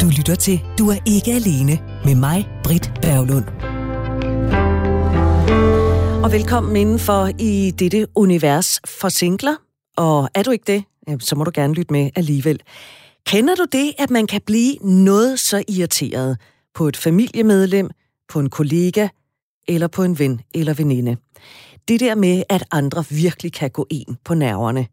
Du lytter til Du er ikke alene med mig, Britt Berglund. Og velkommen indenfor i dette univers for singler. Og er du ikke det, så må du gerne lytte med alligevel. Kender du det, at man kan blive noget så irriteret på et familiemedlem, på en kollega eller på en ven eller veninde? Det der med, at andre virkelig kan gå en på nerverne.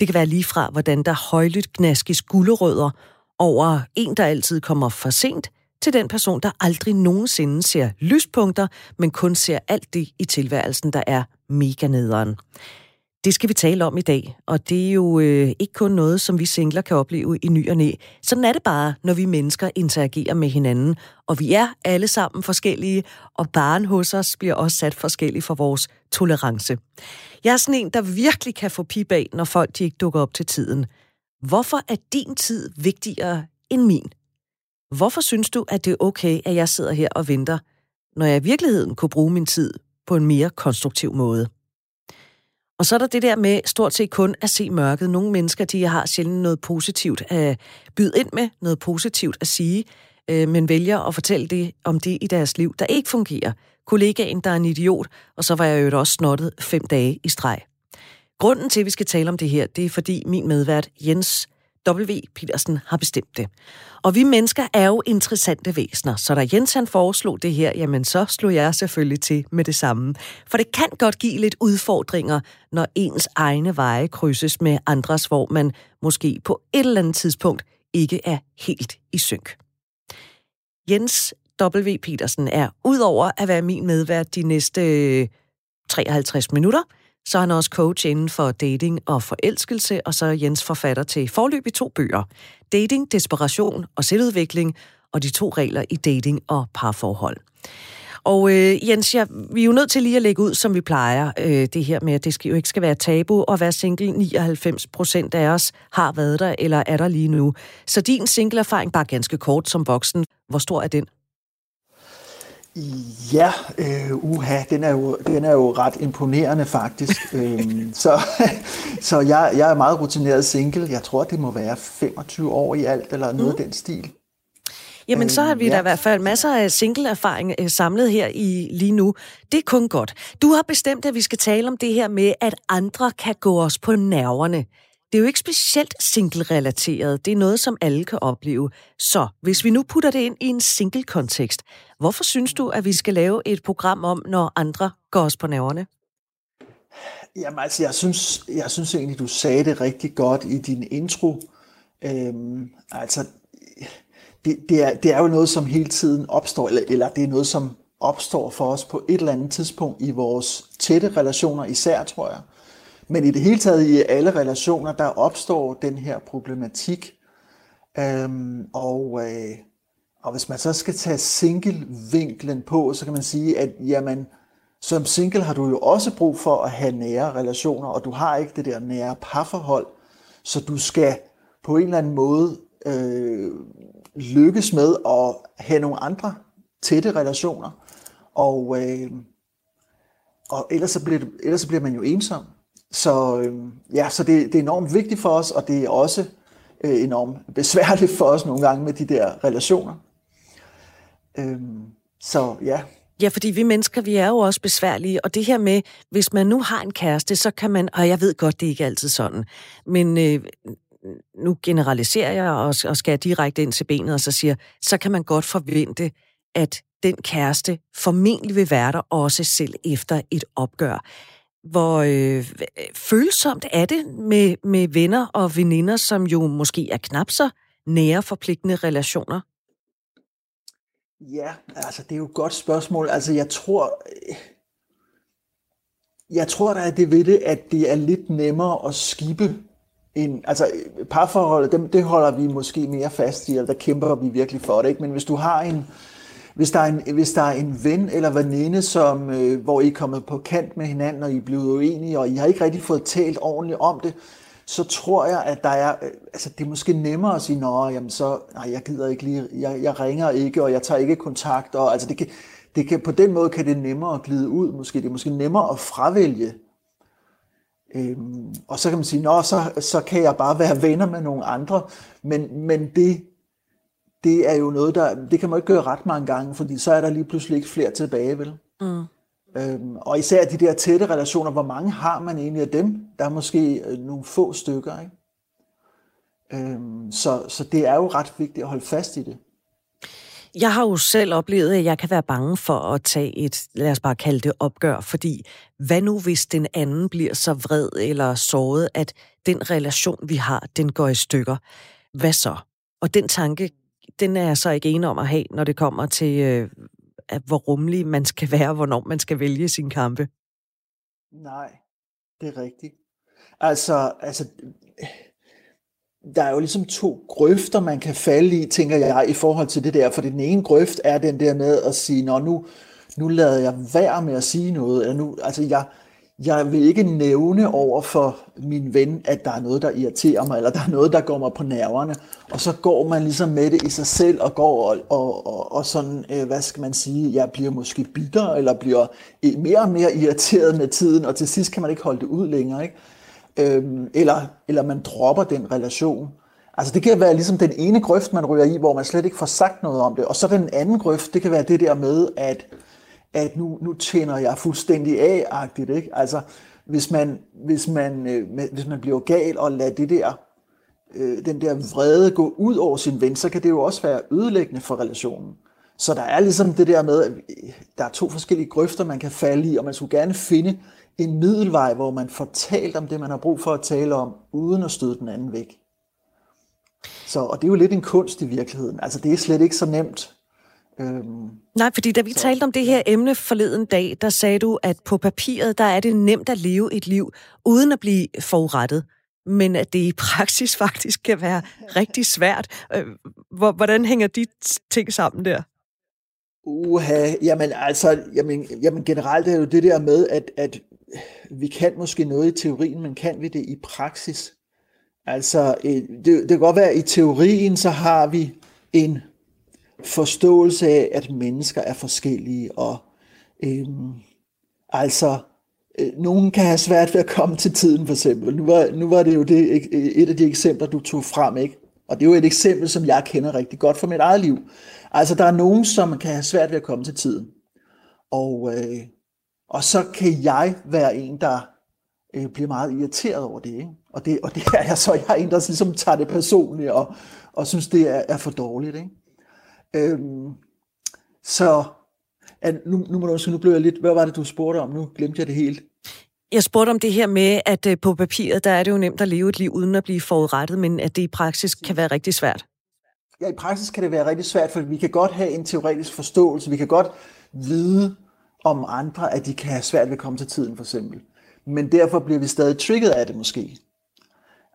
Det kan være lige fra, hvordan der højlydt gnaskes gulerødder over en, der altid kommer for sent, til den person, der aldrig nogensinde ser lyspunkter, men kun ser alt det i tilværelsen, der er mega nederen. Det skal vi tale om i dag, og det er jo øh, ikke kun noget, som vi singler kan opleve i ny og næ. Sådan er det bare, når vi mennesker interagerer med hinanden, og vi er alle sammen forskellige, og barn hos os bliver også sat forskellig for vores tolerance. Jeg er sådan en, der virkelig kan få pip af, når folk de ikke dukker op til tiden. Hvorfor er din tid vigtigere end min? Hvorfor synes du, at det er okay, at jeg sidder her og venter, når jeg i virkeligheden kunne bruge min tid på en mere konstruktiv måde? Og så er der det der med stort set kun at se mørket. Nogle mennesker, de har sjældent noget positivt at byde ind med, noget positivt at sige, øh, men vælger at fortælle det om det i deres liv, der ikke fungerer. Kollegaen, der er en idiot, og så var jeg jo også snottet fem dage i streg. Grunden til, at vi skal tale om det her, det er fordi min medvært Jens W. Petersen har bestemt det. Og vi mennesker er jo interessante væsener, så da Jens han foreslog det her, jamen så slog jeg selvfølgelig til med det samme. For det kan godt give lidt udfordringer, når ens egne veje krydses med andres, hvor man måske på et eller andet tidspunkt ikke er helt i synk. Jens W. Petersen er udover at være min medvært de næste øh, 53 minutter, så er han også coach inden for dating og forelskelse, og så er Jens forfatter til forløb i to bøger. Dating, desperation og selvudvikling, og de to regler i dating og parforhold. Og øh, Jens, ja, vi er jo nødt til lige at lægge ud, som vi plejer, øh, det her med, at det skal, jo ikke skal være tabu at være single. 99 procent af os har været der, eller er der lige nu. Så din single-erfaring, bare ganske kort som voksen, hvor stor er den? Ja, øh, uha, den er, jo, den er jo ret imponerende faktisk. øhm, så så jeg, jeg er meget rutineret single. Jeg tror, det må være 25 år i alt, eller noget mm. af den stil. Jamen, så har vi øh, ja. da i hvert fald masser af single-erfaring øh, samlet her i lige nu. Det er kun godt. Du har bestemt, at vi skal tale om det her med, at andre kan gå os på nerverne. Det er jo ikke specielt single-relateret. Det er noget, som alle kan opleve. Så hvis vi nu putter det ind i en single-kontekst, hvorfor synes du, at vi skal lave et program om, når andre går os på nerverne? Jamen altså, jeg synes, jeg synes egentlig, du sagde det rigtig godt i din intro. Øhm, altså, det, det, er, det er jo noget, som hele tiden opstår, eller, eller det er noget, som opstår for os på et eller andet tidspunkt i vores tætte relationer især, tror jeg. Men i det hele taget i alle relationer, der opstår den her problematik. Øhm, og, øh, og hvis man så skal tage single-vinklen på, så kan man sige, at jamen, som single har du jo også brug for at have nære relationer, og du har ikke det der nære parforhold, så du skal på en eller anden måde øh, lykkes med at have nogle andre tætte relationer. Og, øh, og ellers, så bliver, ellers så bliver man jo ensom. Så, øh, ja, så det, det er enormt vigtigt for os, og det er også øh, enormt besværligt for os nogle gange med de der relationer. Øh, så ja. Ja, fordi vi mennesker, vi er jo også besværlige, og det her med, hvis man nu har en kæreste, så kan man, og jeg ved godt, det er ikke altid sådan, men øh, nu generaliserer jeg og, og skal direkte ind til benet, og så siger, så kan man godt forvente, at den kæreste formentlig vil være der også selv efter et opgør hvor øh, følsomt er det med, med venner og veninder, som jo måske er knap så nære forpligtende relationer? Ja, altså det er jo et godt spørgsmål. Altså jeg tror, jeg tror der at det ved det, at det er lidt nemmere at skibe en, altså parforholdet, det, det holder vi måske mere fast i, eller der kæmper vi virkelig for det, ikke? Men hvis du har en, hvis der er en, hvis der er en ven eller veninde, som, øh, hvor I er kommet på kant med hinanden, og I er blevet uenige, og I har ikke rigtig fået talt ordentligt om det, så tror jeg, at der er, øh, altså det er måske nemmere at sige, nå, jamen så, nej, jeg gider ikke lige, jeg, jeg ringer ikke, og jeg tager ikke kontakt, og altså det kan, det kan, på den måde kan det nemmere at glide ud, måske. Det er måske nemmere at fravælge. Øhm, og så kan man sige, at så, så kan jeg bare være venner med nogle andre, men, men det, det er jo noget, der, det kan man ikke gøre ret mange gange, fordi så er der lige pludselig ikke flere tilbage, vel? Mm. Øhm, og især de der tætte relationer, hvor mange har man egentlig af dem? Der er måske øh, nogle få stykker, ikke? Øhm, så, så det er jo ret vigtigt at holde fast i det. Jeg har jo selv oplevet, at jeg kan være bange for at tage et, lad os bare kalde det opgør, fordi hvad nu hvis den anden bliver så vred eller såret, at den relation, vi har, den går i stykker? Hvad så? Og den tanke, den er jeg så ikke enig om at have, når det kommer til, øh, at hvor rummelig man skal være, hvornår man skal vælge sin kampe. Nej, det er rigtigt. Altså, altså der er jo ligesom to grøfter, man kan falde i, tænker jeg, i forhold til det der. For den ene grøft er den der med at sige, når nu, nu lader jeg være med at sige noget. Eller nu, altså jeg, jeg vil ikke nævne over for min ven, at der er noget, der irriterer mig, eller der er noget, der går mig på nerverne. Og så går man ligesom med det i sig selv, og går og, og, og, og sådan, øh, hvad skal man sige, jeg bliver måske bitter, eller bliver mere og mere irriteret med tiden, og til sidst kan man ikke holde det ud længere. Ikke? øhm, eller, eller man dropper den relation. Altså det kan være ligesom den ene grøft, man ryger i, hvor man slet ikke får sagt noget om det. Og så den anden grøft, det kan være det der med, at, at nu, nu tænder jeg fuldstændig af-agtigt. Ikke? Altså hvis man, hvis, man, øh, hvis man bliver gal og lader det der, øh, den der vrede gå ud over sin ven, så kan det jo også være ødelæggende for relationen. Så der er ligesom det der med, at der er to forskellige grøfter, man kan falde i, og man skulle gerne finde en middelvej, hvor man får talt om det, man har brug for at tale om, uden at støde den anden væk. Så, og det er jo lidt en kunst i virkeligheden. Altså, det er slet ikke så nemt. Øhm, Nej, fordi da vi så, talte om det her emne forleden dag, der sagde du, at på papiret, der er det nemt at leve et liv, uden at blive forurettet men at det i praksis faktisk kan være rigtig svært. Øh, hvordan hænger de ting sammen der? Uha, jamen altså, jamen, jamen generelt er jo det der med, at, at vi kan måske noget i teorien, men kan vi det i praksis? Altså, øh, det, det kan godt være, at i teorien, så har vi en forståelse af, at mennesker er forskellige, og øhm, altså, øh, nogen kan have svært ved at komme til tiden, for eksempel. Nu var, nu var det jo det, et af de eksempler, du tog frem, ikke? Og det er jo et eksempel, som jeg kender rigtig godt fra mit eget liv. Altså, der er nogen, som kan have svært ved at komme til tiden. Og, øh, og så kan jeg være en, der øh, bliver meget irriteret over det. Ikke? Og, det og det er jeg så. Jeg er en, der ligesom tager det personligt og, og synes, det er, er for dårligt. Ikke? Øhm, så at nu, nu, må du, nu blev jeg lidt... Hvad var det, du spurgte om? Nu glemte jeg det helt. Jeg spurgte om det her med, at øh, på papiret, der er det jo nemt at leve et liv uden at blive forurettet, men at det i praksis kan være rigtig svært. Ja, i praksis kan det være rigtig svært, for vi kan godt have en teoretisk forståelse. Vi kan godt vide om andre, at de kan have svært ved at komme til tiden, for eksempel. Men derfor bliver vi stadig trigget af det, måske.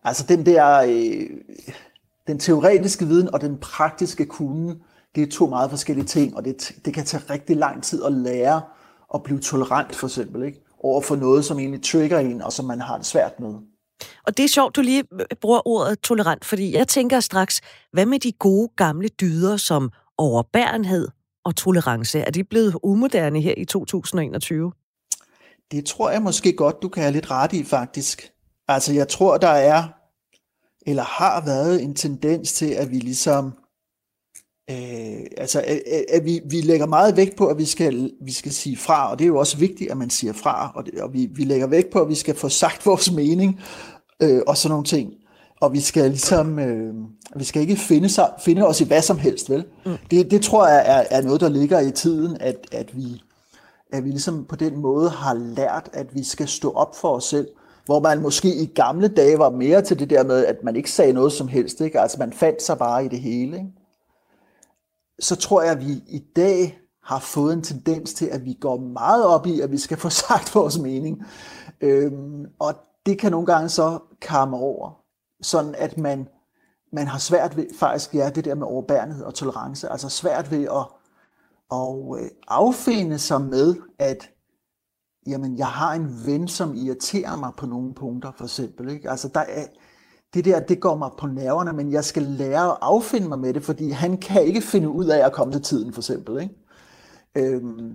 Altså den der, øh, den teoretiske viden og den praktiske kunde, det er to meget forskellige ting, og det, det kan tage rigtig lang tid at lære at blive tolerant, for eksempel, ikke? over for noget, som egentlig trigger en, og som man har det svært med. Og det er sjovt, du lige bruger ordet tolerant, fordi jeg tænker straks, hvad med de gode gamle dyder som overbærenhed og tolerance? Er de blevet umoderne her i 2021? Det tror jeg måske godt, du kan have lidt ret i, faktisk. Altså, jeg tror, der er, eller har været en tendens til, at vi ligesom Øh, altså, at, at vi, vi lægger meget vægt på, at vi skal, vi skal sige fra, og det er jo også vigtigt, at man siger fra, og, det, og vi, vi lægger vægt på, at vi skal få sagt vores mening, øh, og sådan nogle ting. Og vi skal ligesom, øh, vi skal ikke finde, sig, finde os i hvad som helst, vel? Mm. Det, det tror jeg er, er noget, der ligger i tiden, at, at, vi, at vi ligesom på den måde har lært, at vi skal stå op for os selv, hvor man måske i gamle dage var mere til det der med, at man ikke sagde noget som helst, ikke? Altså man fandt sig bare i det hele, ikke? Så tror jeg, at vi i dag har fået en tendens til, at vi går meget op i, at vi skal få sagt vores mening. Øhm, og det kan nogle gange så komme over, sådan at man, man har svært ved, faktisk ja, det der med overbærenhed og tolerance, altså svært ved at, at øh, affinde sig med, at jamen, jeg har en ven, som irriterer mig på nogle punkter, for eksempel. Ikke? Altså, der er, det der, det går mig på nerverne, men jeg skal lære at affinde mig med det, fordi han kan ikke finde ud af at komme til tiden, for eksempel. Ikke? Øhm,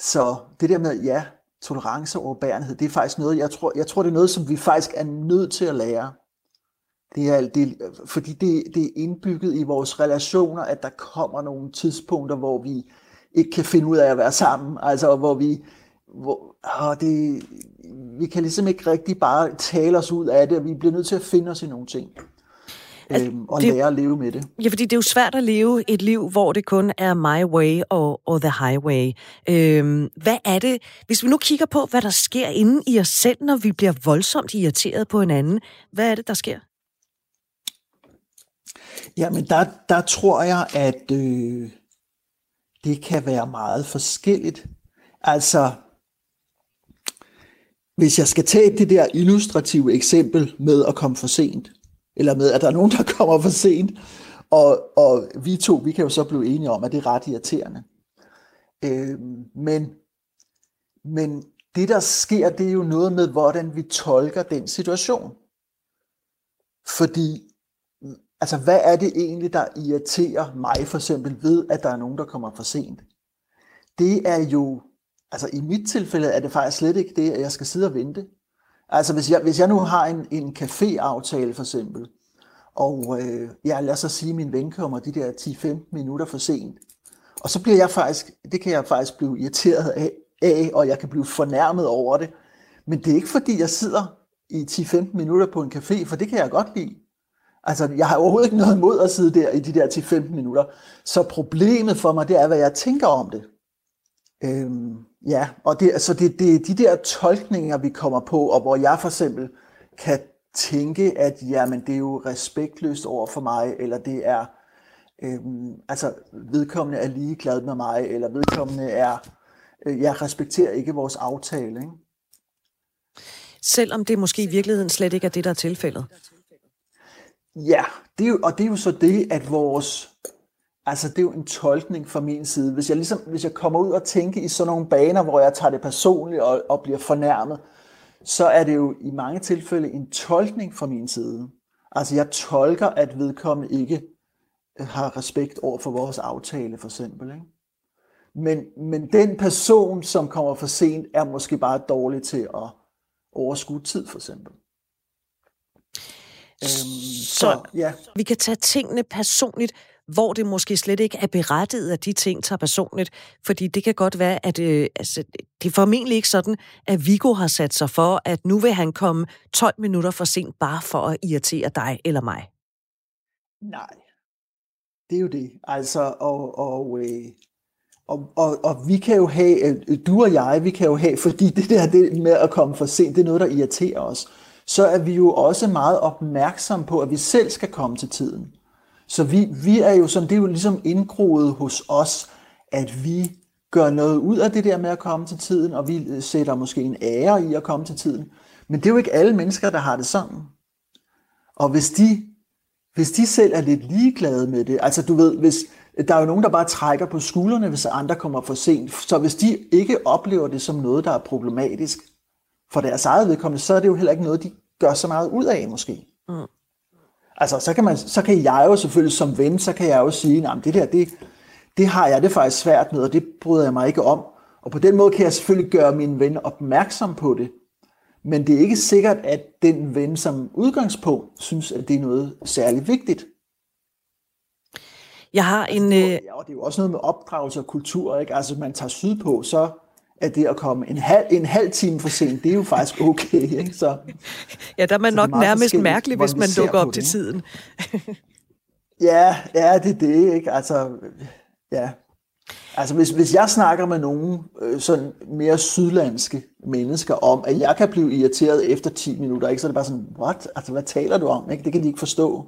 så det der med, ja, tolerance og overbærenhed, det er faktisk noget, jeg tror, jeg tror, det er noget, som vi faktisk er nødt til at lære. Det er, det, fordi det, det er indbygget i vores relationer, at der kommer nogle tidspunkter, hvor vi ikke kan finde ud af at være sammen. Altså, hvor vi, hvor, åh, det, vi kan ligesom ikke rigtig bare tale os ud af det, vi bliver nødt til at finde os i nogle ting. Altså, øhm, og det, lære at leve med det. Ja, fordi det er jo svært at leve et liv, hvor det kun er my way og, og the highway. Øhm, hvad er det, hvis vi nu kigger på, hvad der sker inde i os selv, når vi bliver voldsomt irriteret på hinanden, hvad er det, der sker? Jamen, der, der tror jeg, at øh, det kan være meget forskelligt. Altså, hvis jeg skal tage det der illustrative eksempel med at komme for sent, eller med, at der er nogen, der kommer for sent, og, og vi to, vi kan jo så blive enige om, at det er ret irriterende. Øh, men, men det, der sker, det er jo noget med, hvordan vi tolker den situation. Fordi, altså hvad er det egentlig, der irriterer mig for eksempel ved, at der er nogen, der kommer for sent? Det er jo, altså i mit tilfælde er det faktisk slet ikke det, at jeg skal sidde og vente. Altså hvis jeg, hvis jeg nu har en, en café-aftale for eksempel, og øh, ja, lader så sige, at min ven kommer de der 10-15 minutter for sent, og så bliver jeg faktisk, det kan jeg faktisk blive irriteret af, af, og jeg kan blive fornærmet over det. Men det er ikke fordi, jeg sidder i 10-15 minutter på en café, for det kan jeg godt lide. Altså, jeg har overhovedet ikke noget imod at sidde der i de der 10-15 minutter. Så problemet for mig, det er, hvad jeg tænker om det. Øhm, ja, og det, altså det, det de der tolkninger, vi kommer på, og hvor jeg for eksempel kan tænke, at jamen, det er jo respektløst over for mig, eller det er, øhm, altså vedkommende er ligeglad med mig, eller vedkommende er, øh, jeg respekterer ikke vores aftale. Ikke? Selvom det måske i virkeligheden slet ikke er det, der er tilfældet. Ja, det er jo, og det er jo så det, at vores Altså, det er jo en tolkning fra min side. Hvis jeg, ligesom, hvis jeg kommer ud og tænker i sådan nogle baner, hvor jeg tager det personligt og, og bliver fornærmet, så er det jo i mange tilfælde en tolkning fra min side. Altså, jeg tolker, at vedkommende ikke øh, har respekt over for vores aftale, for eksempel. Ikke? Men, men den person, som kommer for sent, er måske bare dårlig til at overskue tid, for eksempel. Øhm, så, så ja. vi kan tage tingene personligt hvor det måske slet ikke er berettiget, at de ting tager personligt. Fordi det kan godt være, at øh, altså, det er formentlig ikke sådan, at Vigo har sat sig for, at nu vil han komme 12 minutter for sent, bare for at irritere dig eller mig. Nej, det er jo det. Altså, og, og, øh, og, og, og vi kan jo have, øh, du og jeg, vi kan jo have, fordi det der det med at komme for sent, det er noget, der irriterer os, så er vi jo også meget opmærksom på, at vi selv skal komme til tiden. Så vi, vi er jo sådan, det er jo ligesom indgroet hos os, at vi gør noget ud af det der med at komme til tiden, og vi sætter måske en ære i at komme til tiden. Men det er jo ikke alle mennesker, der har det sådan. Og hvis de, hvis de selv er lidt ligeglade med det, altså du ved, hvis, der er jo nogen, der bare trækker på skuldrene, hvis andre kommer for sent. Så hvis de ikke oplever det som noget, der er problematisk for deres eget vedkommende, så er det jo heller ikke noget, de gør så meget ud af måske. Mm. Altså, så kan, man, så kan jeg jo selvfølgelig som ven, så kan jeg jo sige, at det der, det, det har jeg det faktisk svært med, og det bryder jeg mig ikke om. Og på den måde kan jeg selvfølgelig gøre min ven opmærksom på det. Men det er ikke sikkert, at den ven som udgangspunkt synes, at det er noget særligt vigtigt. Jeg har en... Ja, og det er jo også noget med opdragelse og kultur, ikke? Altså, man tager sydpå, så at det at komme en halv, en halv time for sent, det er jo faktisk okay. Ikke? Så, ja, der er man nok er nærmest mærkelig, hvis man dukker op til tiden. ja, ja, det er det. Ikke? Altså, ja. Altså, hvis, hvis jeg snakker med nogen øh, sådan mere sydlandske mennesker om, at jeg kan blive irriteret efter 10 minutter, ikke? så er det bare sådan, what? Altså, hvad taler du om? Ikke? Det kan de ikke forstå.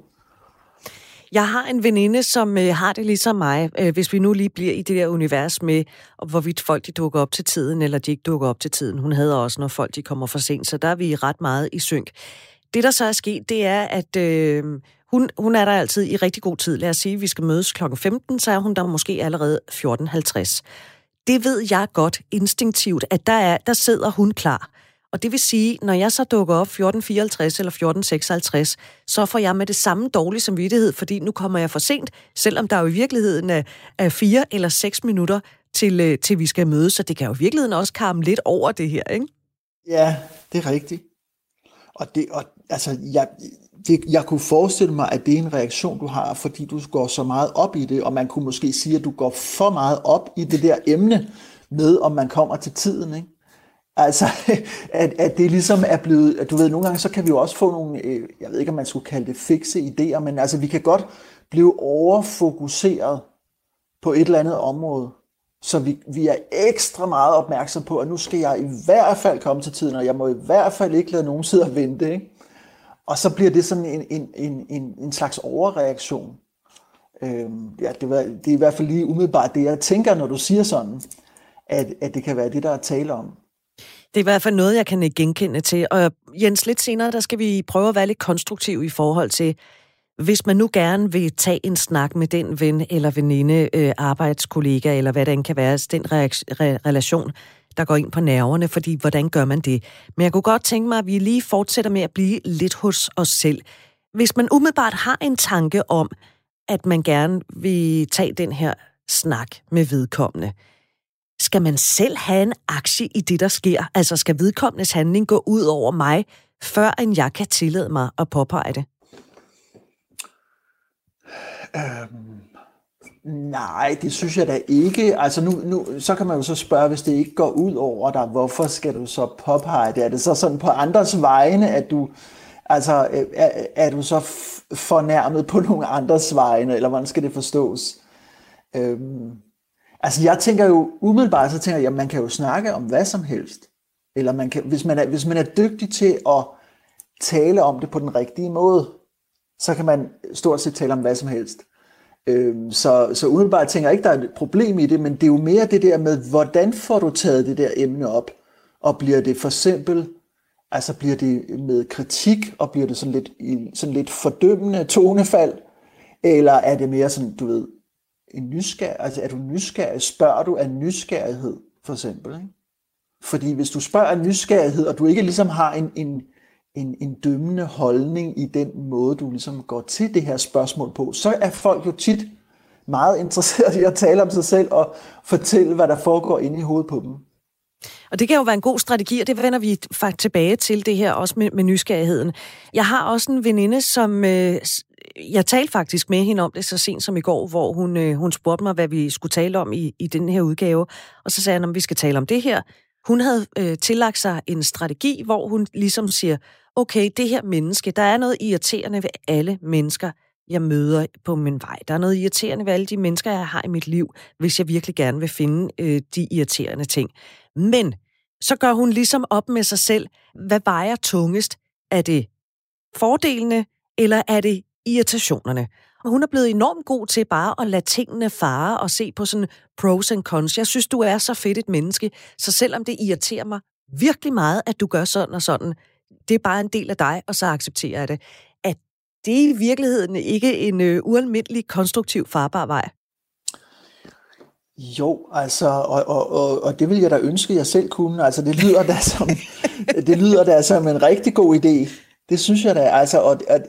Jeg har en veninde, som øh, har det ligesom mig, øh, hvis vi nu lige bliver i det der univers med, hvorvidt folk de dukker op til tiden, eller de ikke dukker op til tiden. Hun havde også, når folk de kommer for sent, så der er vi ret meget i synk. Det, der så er sket, det er, at øh, hun, hun er der altid i rigtig god tid. Lad os sige, at vi skal mødes kl. 15, så er hun der måske allerede 14.50. Det ved jeg godt instinktivt, at der, er, der sidder hun klar. Og det vil sige, når jeg så dukker op 14.54 eller 14.56, så får jeg med det samme dårlige samvittighed, fordi nu kommer jeg for sent, selvom der jo i virkeligheden er, er fire eller seks minutter til, øh, til vi skal mødes, så det kan jo i virkeligheden også komme lidt over det her, ikke? Ja, det er rigtigt. Og det, og, altså, jeg, det, jeg kunne forestille mig, at det er en reaktion, du har, fordi du går så meget op i det, og man kunne måske sige, at du går for meget op i det der emne med, om man kommer til tiden. Ikke? Altså, at, at det ligesom er blevet, at du ved, nogle gange så kan vi jo også få nogle, øh, jeg ved ikke, om man skulle kalde det fikse idéer, men altså, vi kan godt blive overfokuseret på et eller andet område. Så vi, vi er ekstra meget opmærksom på, at nu skal jeg i hvert fald komme til tiden, og jeg må i hvert fald ikke lade nogen sidde og vente. Ikke? Og så bliver det sådan en, en, en, en, en slags overreaktion. Øhm, ja, det, var, det er i hvert fald lige umiddelbart det, jeg tænker, når du siger sådan, at, at det kan være det, der er tale om. Det er i hvert fald noget, jeg kan genkende til. Og Jens, lidt senere, der skal vi prøve at være lidt konstruktiv i forhold til, hvis man nu gerne vil tage en snak med den ven eller veninde, øh, arbejdskollega, eller hvad det end kan være, altså den relation, der går ind på nerverne, fordi hvordan gør man det? Men jeg kunne godt tænke mig, at vi lige fortsætter med at blive lidt hos os selv. Hvis man umiddelbart har en tanke om, at man gerne vil tage den her snak med vedkommende, skal man selv have en aktie i det, der sker? Altså skal vedkommendes handling gå ud over mig, før en jeg kan tillade mig at påpege det? Øhm, nej, det synes jeg da ikke. Altså nu, nu, så kan man jo så spørge, hvis det ikke går ud over dig, hvorfor skal du så påpege det? Er det så sådan på andres vegne, at du, altså, øh, er, er du så fornærmet på nogle andres vegne, eller hvordan skal det forstås? Øhm, altså jeg tænker jo umiddelbart, så tænker jeg, at man kan jo snakke om hvad som helst. Eller man kan, hvis, man er, hvis man er dygtig til at tale om det på den rigtige måde, så kan man stort set tale om hvad som helst. Øhm, så, så umiddelbart tænker jeg ikke, der er et problem i det, men det er jo mere det der med, hvordan får du taget det der emne op, og bliver det for simpelt, altså bliver det med kritik, og bliver det sådan lidt, sådan lidt fordømmende tonefald, eller er det mere sådan, du ved, en nysgerrig, altså er du nysgerrig, spørger du af nysgerrighed, for eksempel, ikke? Fordi hvis du spørger af nysgerrighed, og du ikke ligesom har en, en, en, en dømmende holdning i den måde, du ligesom går til det her spørgsmål på, så er folk jo tit meget interesseret i at tale om sig selv og fortælle, hvad der foregår inde i hovedet på dem. Og det kan jo være en god strategi, og det vender vi faktisk tilbage til det her også med, med nysgerrigheden. Jeg har også en veninde, som... Øh, jeg talte faktisk med hende om det så sent som i går, hvor hun, øh, hun spurgte mig, hvad vi skulle tale om i, i den her udgave. Og så sagde han, om vi skal tale om det her. Hun havde øh, tillagt sig en strategi, hvor hun ligesom siger, okay, det her menneske, der er noget irriterende ved alle mennesker, jeg møder på min vej. Der er noget irriterende ved alle de mennesker, jeg har i mit liv, hvis jeg virkelig gerne vil finde øh, de irriterende ting. Men så gør hun ligesom op med sig selv, hvad vejer tungest? Er det fordelene, eller er det irritationerne? Og hun er blevet enormt god til bare at lade tingene fare og se på sådan pros and cons. Jeg synes, du er så fedt et menneske, så selvom det irriterer mig virkelig meget, at du gør sådan og sådan, det er bare en del af dig, og så accepterer jeg det. At det er i virkeligheden ikke en øh, ualmindelig konstruktiv farbar vej. Jo, altså, og, og, og, og det vil jeg da ønske, jeg selv kunne. Altså, det lyder da som, det lyder da som en rigtig god idé. Det synes jeg da. Altså, og, at,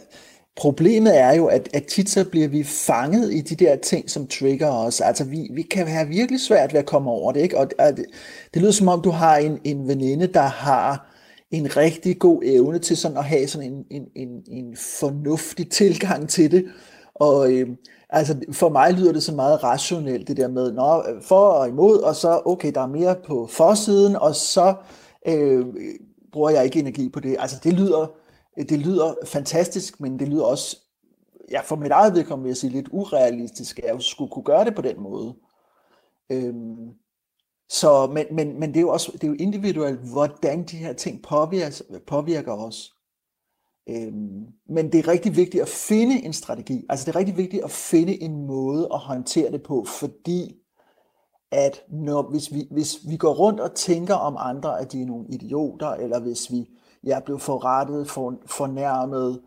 problemet er jo, at, at tit så bliver vi fanget i de der ting, som trigger os. Altså, vi, vi kan have virkelig svært ved at komme over det, ikke? Og at, det lyder som om, du har en, en veninde, der har en rigtig god evne til sådan at have sådan en, en, en, en fornuftig tilgang til det. Og øh, altså for mig lyder det så meget rationelt, det der med, nå, for og imod, og så, okay, der er mere på forsiden, og så øh, bruger jeg ikke energi på det. Altså det lyder, det lyder fantastisk, men det lyder også, ja, for mit eget vedkommende vil jeg sige, lidt urealistisk, at jeg skulle kunne gøre det på den måde. Øh, så, men, men, men det er jo også det er jo individuelt, hvordan de her ting påvirker, påvirker os. Øhm, men det er rigtig vigtigt at finde en strategi. Altså det er rigtig vigtigt at finde en måde at håndtere det på, fordi at når, hvis, vi, hvis vi går rundt og tænker om andre, at de er nogle idioter, eller hvis vi ja, bliver forrettet, for, fornærmet,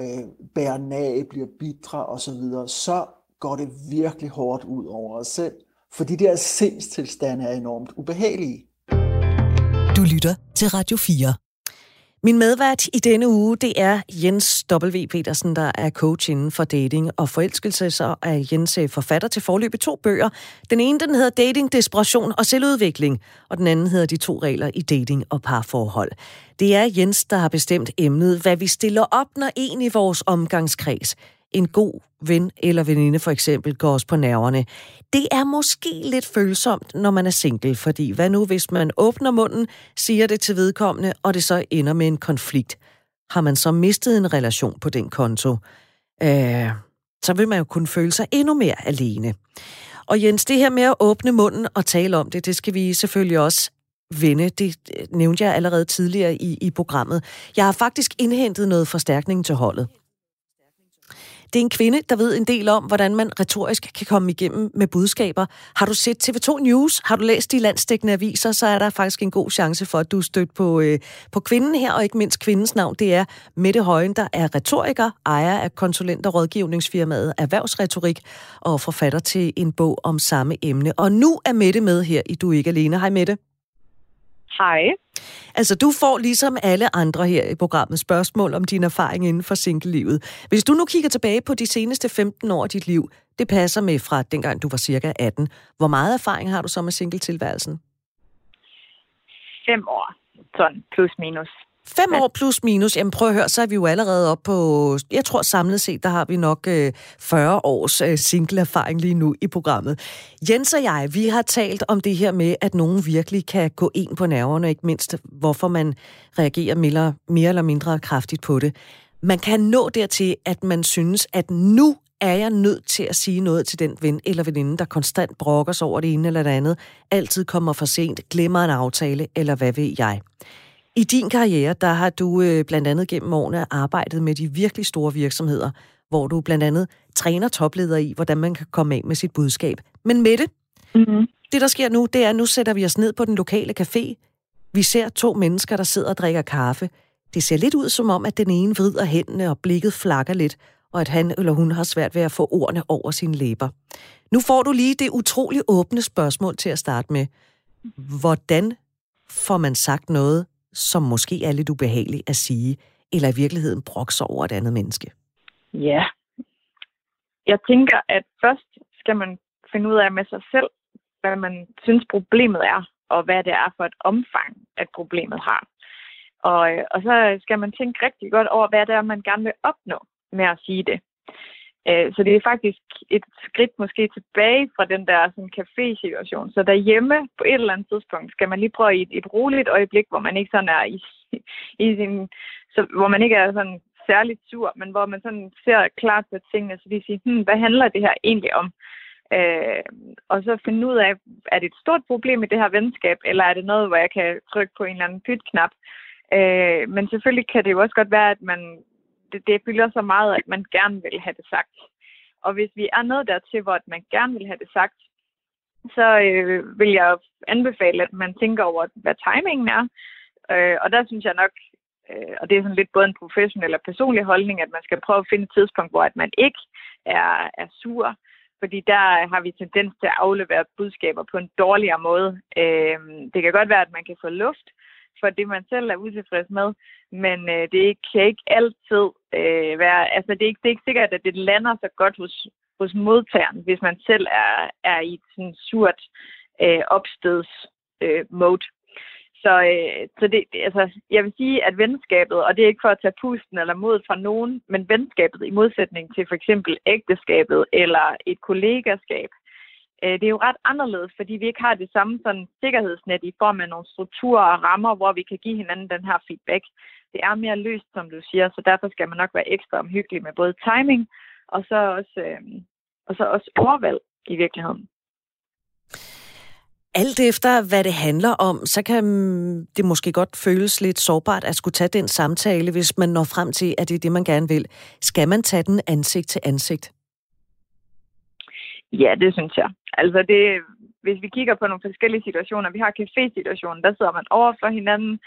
øh, bærer nag, bliver bitre osv., så går det virkelig hårdt ud over os selv. For de der sindstilstande er enormt ubehagelige. Du lytter til Radio 4. Min medvært i denne uge, det er Jens W. Petersen, der er coach inden for dating og forelskelse, så er Jens øh, forfatter til forløb to bøger. Den ene, den hedder Dating, Desperation og Selvudvikling, og den anden hedder De to regler i dating og parforhold. Det er Jens, der har bestemt emnet, hvad vi stiller op, når en i vores omgangskreds en god ven eller veninde for eksempel går os på nerverne. Det er måske lidt følsomt, når man er single, fordi hvad nu, hvis man åbner munden, siger det til vedkommende, og det så ender med en konflikt? Har man så mistet en relation på den konto? Øh, så vil man jo kunne føle sig endnu mere alene. Og Jens, det her med at åbne munden og tale om det, det skal vi selvfølgelig også vende. Det nævnte jeg allerede tidligere i, i programmet. Jeg har faktisk indhentet noget forstærkning til holdet. Det er en kvinde, der ved en del om, hvordan man retorisk kan komme igennem med budskaber. Har du set TV2 News? Har du læst de landstækkende aviser? Så er der faktisk en god chance for, at du er stødt på, øh, på kvinden her, og ikke mindst kvindens navn. Det er Mette Højen, der er retoriker, ejer af konsulent- og rådgivningsfirmaet Erhvervsretorik og forfatter til en bog om samme emne. Og nu er Mette med her i Du er ikke alene. Hej Mette. Hej. Altså, du får ligesom alle andre her i programmet spørgsmål om din erfaring inden for single-livet. Hvis du nu kigger tilbage på de seneste 15 år af dit liv, det passer med fra dengang du var cirka 18. Hvor meget erfaring har du så med single-tilværelsen? Fem år, sådan plus minus. Fem år plus minus. Jamen prøv at høre, så er vi jo allerede op på, jeg tror samlet set, der har vi nok øh, 40 års øh, single-erfaring lige nu i programmet. Jens og jeg, vi har talt om det her med, at nogen virkelig kan gå ind på nerverne, ikke mindst hvorfor man reagerer mere, mere eller mindre kraftigt på det. Man kan nå dertil, at man synes, at nu er jeg nødt til at sige noget til den ven eller veninde, der konstant brokker sig over det ene eller det andet, altid kommer for sent, glemmer en aftale, eller hvad ved jeg. I din karriere, der har du øh, blandt andet gennem årene arbejdet med de virkelig store virksomheder, hvor du blandt andet træner topledere i, hvordan man kan komme af med sit budskab. Men Mette, mm-hmm. det der sker nu, det er, at nu sætter vi os ned på den lokale café. Vi ser to mennesker, der sidder og drikker kaffe. Det ser lidt ud som om, at den ene vrider hændene, og blikket flakker lidt, og at han eller hun har svært ved at få ordene over sine læber. Nu får du lige det utrolig åbne spørgsmål til at starte med. Hvordan får man sagt noget, som måske er lidt ubehagelig at sige, eller i virkeligheden brokser over et andet menneske? Ja. Jeg tænker, at først skal man finde ud af med sig selv, hvad man synes problemet er, og hvad det er for et omfang, at problemet har. Og, øh, og så skal man tænke rigtig godt over, hvad det er, man gerne vil opnå med at sige det. Øh, så det er faktisk et skridt måske tilbage fra den der sådan, café-situation. Så derhjemme på et eller andet tidspunkt skal man lige prøve i et, et roligt øjeblik, hvor man ikke sådan er i, i sin, så, hvor man ikke er sådan særligt sur, men hvor man sådan ser klart på tingene, så de siger, hmm, hvad handler det her egentlig om? Øh, og så finde ud af, er det et stort problem i det her venskab, eller er det noget, hvor jeg kan trykke på en eller anden pytknap? Øh, men selvfølgelig kan det jo også godt være, at man det, det fylder så meget, at man gerne vil have det sagt. Og hvis vi er nået dertil, hvor man gerne vil have det sagt, så øh, vil jeg anbefale, at man tænker over, hvad timingen er. Øh, og der synes jeg nok, øh, og det er sådan lidt både en professionel og personlig holdning, at man skal prøve at finde et tidspunkt, hvor at man ikke er, er sur, fordi der har vi tendens til at aflevere budskaber på en dårligere måde. Øh, det kan godt være, at man kan få luft, for det, man selv er utilfreds med. Men øh, det kan ikke altid øh, være... Altså, det er, ikke, det er ikke sikkert, at det lander så godt hos, hos modtageren, hvis man selv er, er i et sådan surt øh, opsteds øh, mode. Så, øh, så det, altså, jeg vil sige, at venskabet, og det er ikke for at tage pusten eller mod fra nogen, men venskabet i modsætning til for eksempel ægteskabet eller et kollegaskab, øh, det er jo ret anderledes, fordi vi ikke har det samme sådan sikkerhedsnet i form af nogle strukturer og rammer, hvor vi kan give hinanden den her feedback. Det er mere løst, som du siger, så derfor skal man nok være ekstra omhyggelig med både timing og så også, øh, og så også overvalg i virkeligheden. Alt efter, hvad det handler om, så kan mm, det måske godt føles lidt sårbart at skulle tage den samtale, hvis man når frem til, at det er det, man gerne vil. Skal man tage den ansigt til ansigt? Ja, det synes jeg. Altså, det, hvis vi kigger på nogle forskellige situationer, vi har café-situationen, der sidder man over for hinanden.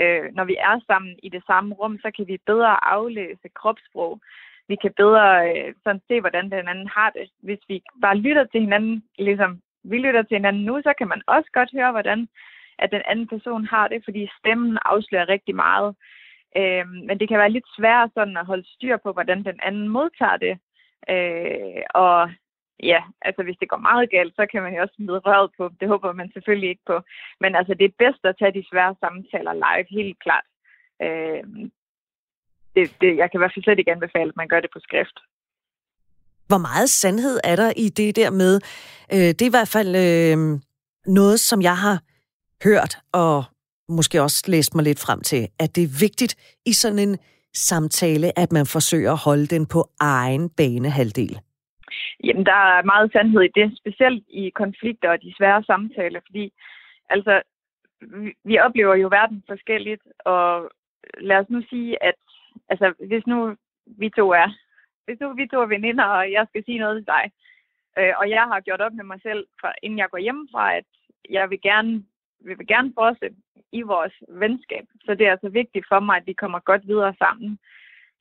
Øh, når vi er sammen i det samme rum, så kan vi bedre aflæse kropssprog. Vi kan bedre øh, sådan se, hvordan den anden har det. Hvis vi bare lytter til hinanden, ligesom vi lytter til hinanden nu, så kan man også godt høre, hvordan at den anden person har det, fordi stemmen afslører rigtig meget. Øh, men det kan være lidt sværere sådan at holde styr på, hvordan den anden modtager det. Øh, og ja, altså hvis det går meget galt, så kan man jo også smide røret på. Det håber man selvfølgelig ikke på. Men altså det er bedst at tage de svære samtaler live, helt klart. Øh, det, det, jeg kan i hvert fald slet ikke anbefale, at man gør det på skrift. Hvor meget sandhed er der i det der med, øh, det er i hvert fald øh, noget, som jeg har hørt og måske også læst mig lidt frem til, at det er vigtigt i sådan en samtale, at man forsøger at holde den på egen banehalvdel. Jamen, der er meget sandhed i det, specielt i konflikter og de svære samtaler, fordi altså, vi, vi oplever jo verden forskelligt, og lad os nu sige, at altså, hvis nu vi to er, hvis nu vi to er veninder, og jeg skal sige noget til dig, øh, og jeg har gjort op med mig selv, fra, inden jeg går hjemmefra, at jeg vil gerne, vi vil gerne fortsætte i vores venskab. Så det er altså vigtigt for mig, at vi kommer godt videre sammen.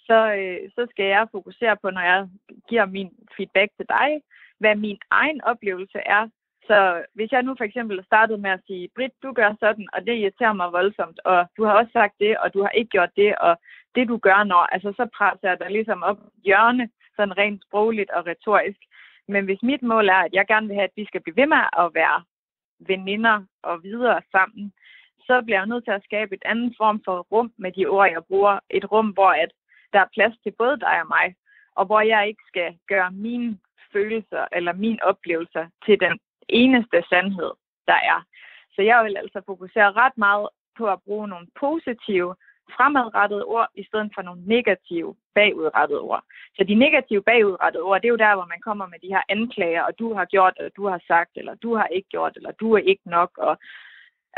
Så, øh, så skal jeg fokusere på, når jeg giver min feedback til dig, hvad min egen oplevelse er så hvis jeg nu for eksempel startede med at sige, Britt, du gør sådan, og det irriterer mig voldsomt, og du har også sagt det, og du har ikke gjort det, og det du gør når, altså så presser jeg dig ligesom op hjørne, sådan rent sprogligt og retorisk. Men hvis mit mål er, at jeg gerne vil have, at vi skal blive ved med at være veninder og videre sammen, så bliver jeg nødt til at skabe et andet form for rum med de ord, jeg bruger. Et rum, hvor at der er plads til både dig og mig, og hvor jeg ikke skal gøre mine følelser eller mine oplevelser til den eneste sandhed, der er. Så jeg vil altså fokusere ret meget på at bruge nogle positive, fremadrettede ord, i stedet for nogle negative, bagudrettede ord. Så de negative, bagudrettede ord, det er jo der, hvor man kommer med de her anklager, og du har gjort, eller du har sagt, eller du har ikke gjort, eller du er ikke nok, og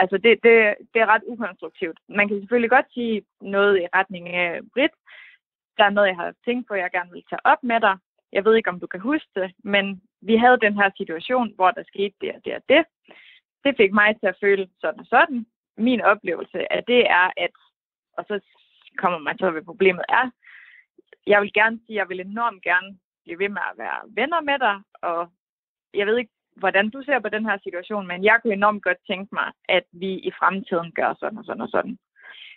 Altså, det, det, det er ret ukonstruktivt. Man kan selvfølgelig godt sige noget i retning af Brit. Der er noget, jeg har tænkt på, jeg gerne vil tage op med dig. Jeg ved ikke, om du kan huske det, men vi havde den her situation, hvor der skete det og det og det. Det fik mig til at føle sådan og sådan. Min oplevelse af det er, at, og så kommer man så ved problemet er, jeg vil gerne sige, jeg vil enormt gerne blive ved med at være venner med dig, og jeg ved ikke, hvordan du ser på den her situation, men jeg kunne enormt godt tænke mig, at vi i fremtiden gør sådan og sådan og sådan.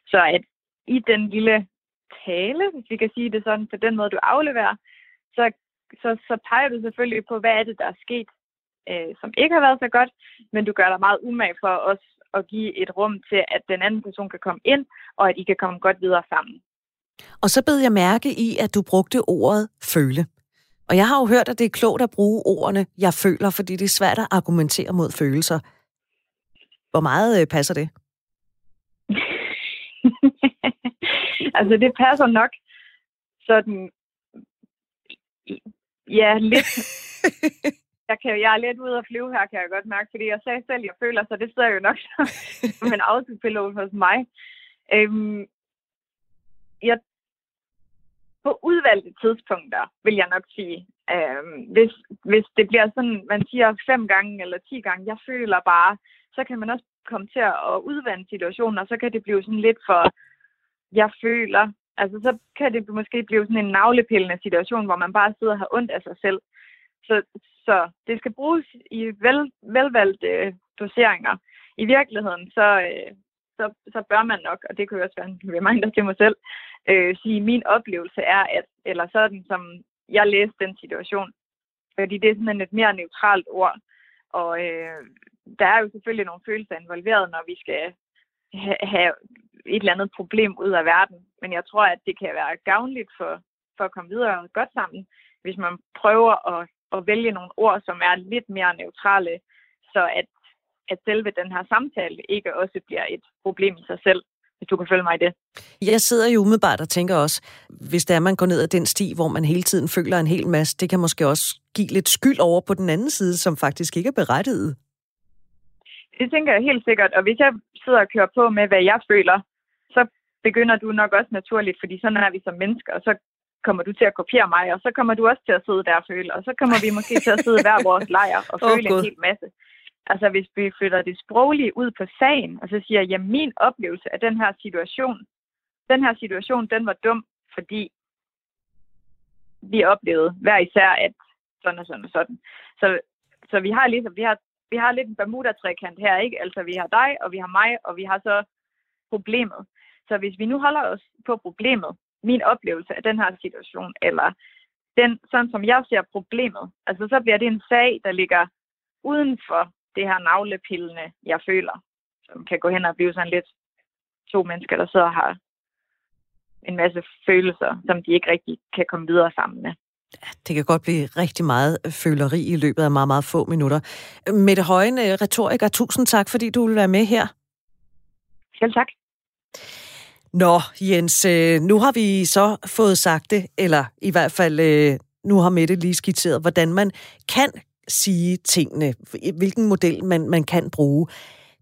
Så at i den lille tale, hvis vi kan sige det sådan, på den måde, du afleverer, så så, så peger du selvfølgelig på, hvad er det, der er sket, øh, som ikke har været så godt, men du gør dig meget umage for os at give et rum til, at den anden person kan komme ind, og at I kan komme godt videre sammen. Og så bed jeg mærke i, at du brugte ordet føle. Og jeg har jo hørt, at det er klogt at bruge ordene, jeg føler, fordi det er svært at argumentere mod følelser. Hvor meget øh, passer det? Altså, det passer nok sådan Ja, lidt. jeg, kan, jeg er lidt ude at flyve her, kan jeg godt mærke, fordi jeg sagde selv, jeg føler, så det sidder jo nok som en autopilot hos mig. Øhm, jeg, på udvalgte tidspunkter, vil jeg nok sige, øhm, hvis, hvis det bliver sådan, man siger fem gange eller ti gange, jeg føler bare, så kan man også komme til at udvande situationen, og så kan det blive sådan lidt for, jeg føler, Altså, så kan det måske blive sådan en navlepillende situation, hvor man bare sidder og har ondt af sig selv. Så, så det skal bruges i vel, velvalgte øh, doseringer. I virkeligheden, så, øh, så, så bør man nok, og det kan jo også være en reminder til mig selv, øh, sige, min oplevelse er, at, eller sådan som jeg læste den situation, fordi det er sådan et mere neutralt ord, og øh, der er jo selvfølgelig nogle følelser involveret, når vi skal have et eller andet problem ud af verden. Men jeg tror, at det kan være gavnligt for, for at komme videre godt sammen, hvis man prøver at, at vælge nogle ord, som er lidt mere neutrale, så at, at selve den her samtale ikke også bliver et problem i sig selv hvis du kan følge mig i det. Jeg sidder jo umiddelbart og tænker også, hvis der er, man går ned ad den sti, hvor man hele tiden føler en hel masse, det kan måske også give lidt skyld over på den anden side, som faktisk ikke er berettiget. Det tænker jeg helt sikkert, og hvis jeg sidder og kører på med, hvad jeg føler, så begynder du nok også naturligt, fordi sådan er vi som mennesker, og så kommer du til at kopiere mig, og så kommer du også til at sidde der og føle, og så kommer vi måske til at sidde hver vores lejr og føle oh, en hel masse. Altså hvis vi flytter det sproglige ud på sagen, og så siger jeg, min oplevelse af den her situation, den her situation, den var dum, fordi vi oplevede hver især, at sådan og sådan og sådan. Så, så vi har ligesom, vi har, vi har lidt en Bermuda-trekant her, ikke? Altså vi har dig, og vi har mig, og vi har så problemet. Så hvis vi nu holder os på problemet, min oplevelse af den her situation, eller den, sådan som jeg ser problemet, altså så bliver det en sag, der ligger uden for det her navlepillende, jeg føler, som kan gå hen og blive sådan lidt to mennesker, der sidder og har en masse følelser, som de ikke rigtig kan komme videre sammen med. Det kan godt blive rigtig meget føleri i løbet af meget, meget få minutter. Mette Højen, øh, retoriker, tusind tak, fordi du vil være med her. Selv tak. Nå, Jens, øh, nu har vi så fået sagt det, eller i hvert fald, øh, nu har Mette lige skitseret, hvordan man kan sige tingene, hvilken model man, man kan bruge.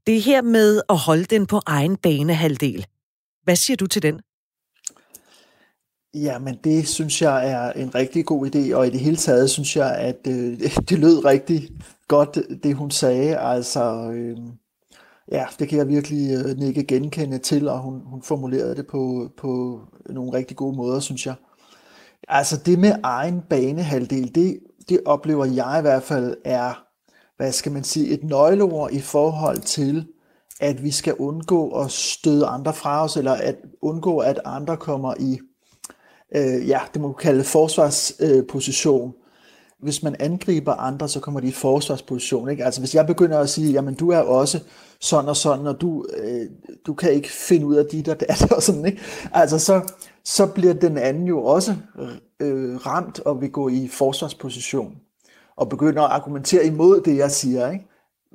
Det her med at holde den på egen banehalvdel. Hvad siger du til den? Ja, men det synes jeg er en rigtig god idé, og i det hele taget synes jeg, at øh, det lød rigtig godt, det hun sagde. Altså, øh, ja, det kan jeg virkelig øh, nikke genkende til, og hun, hun formulerede det på, på nogle rigtig gode måder, synes jeg. Altså det med egen banehalvdel, det, det oplever jeg i hvert fald er, hvad skal man sige, et nøgleord i forhold til, at vi skal undgå at støde andre fra os, eller at undgå, at andre kommer i øh, ja, det må kalde forsvarsposition. Øh, hvis man angriber andre, så kommer de i forsvarsposition. Ikke? Altså hvis jeg begynder at sige, jamen du er også sådan og sådan, og du, øh, du kan ikke finde ud af dit og dat og sådan, ikke? Altså så, så bliver den anden jo også øh, ramt og vil gå i forsvarsposition og begynder at argumentere imod det, jeg siger. Ikke?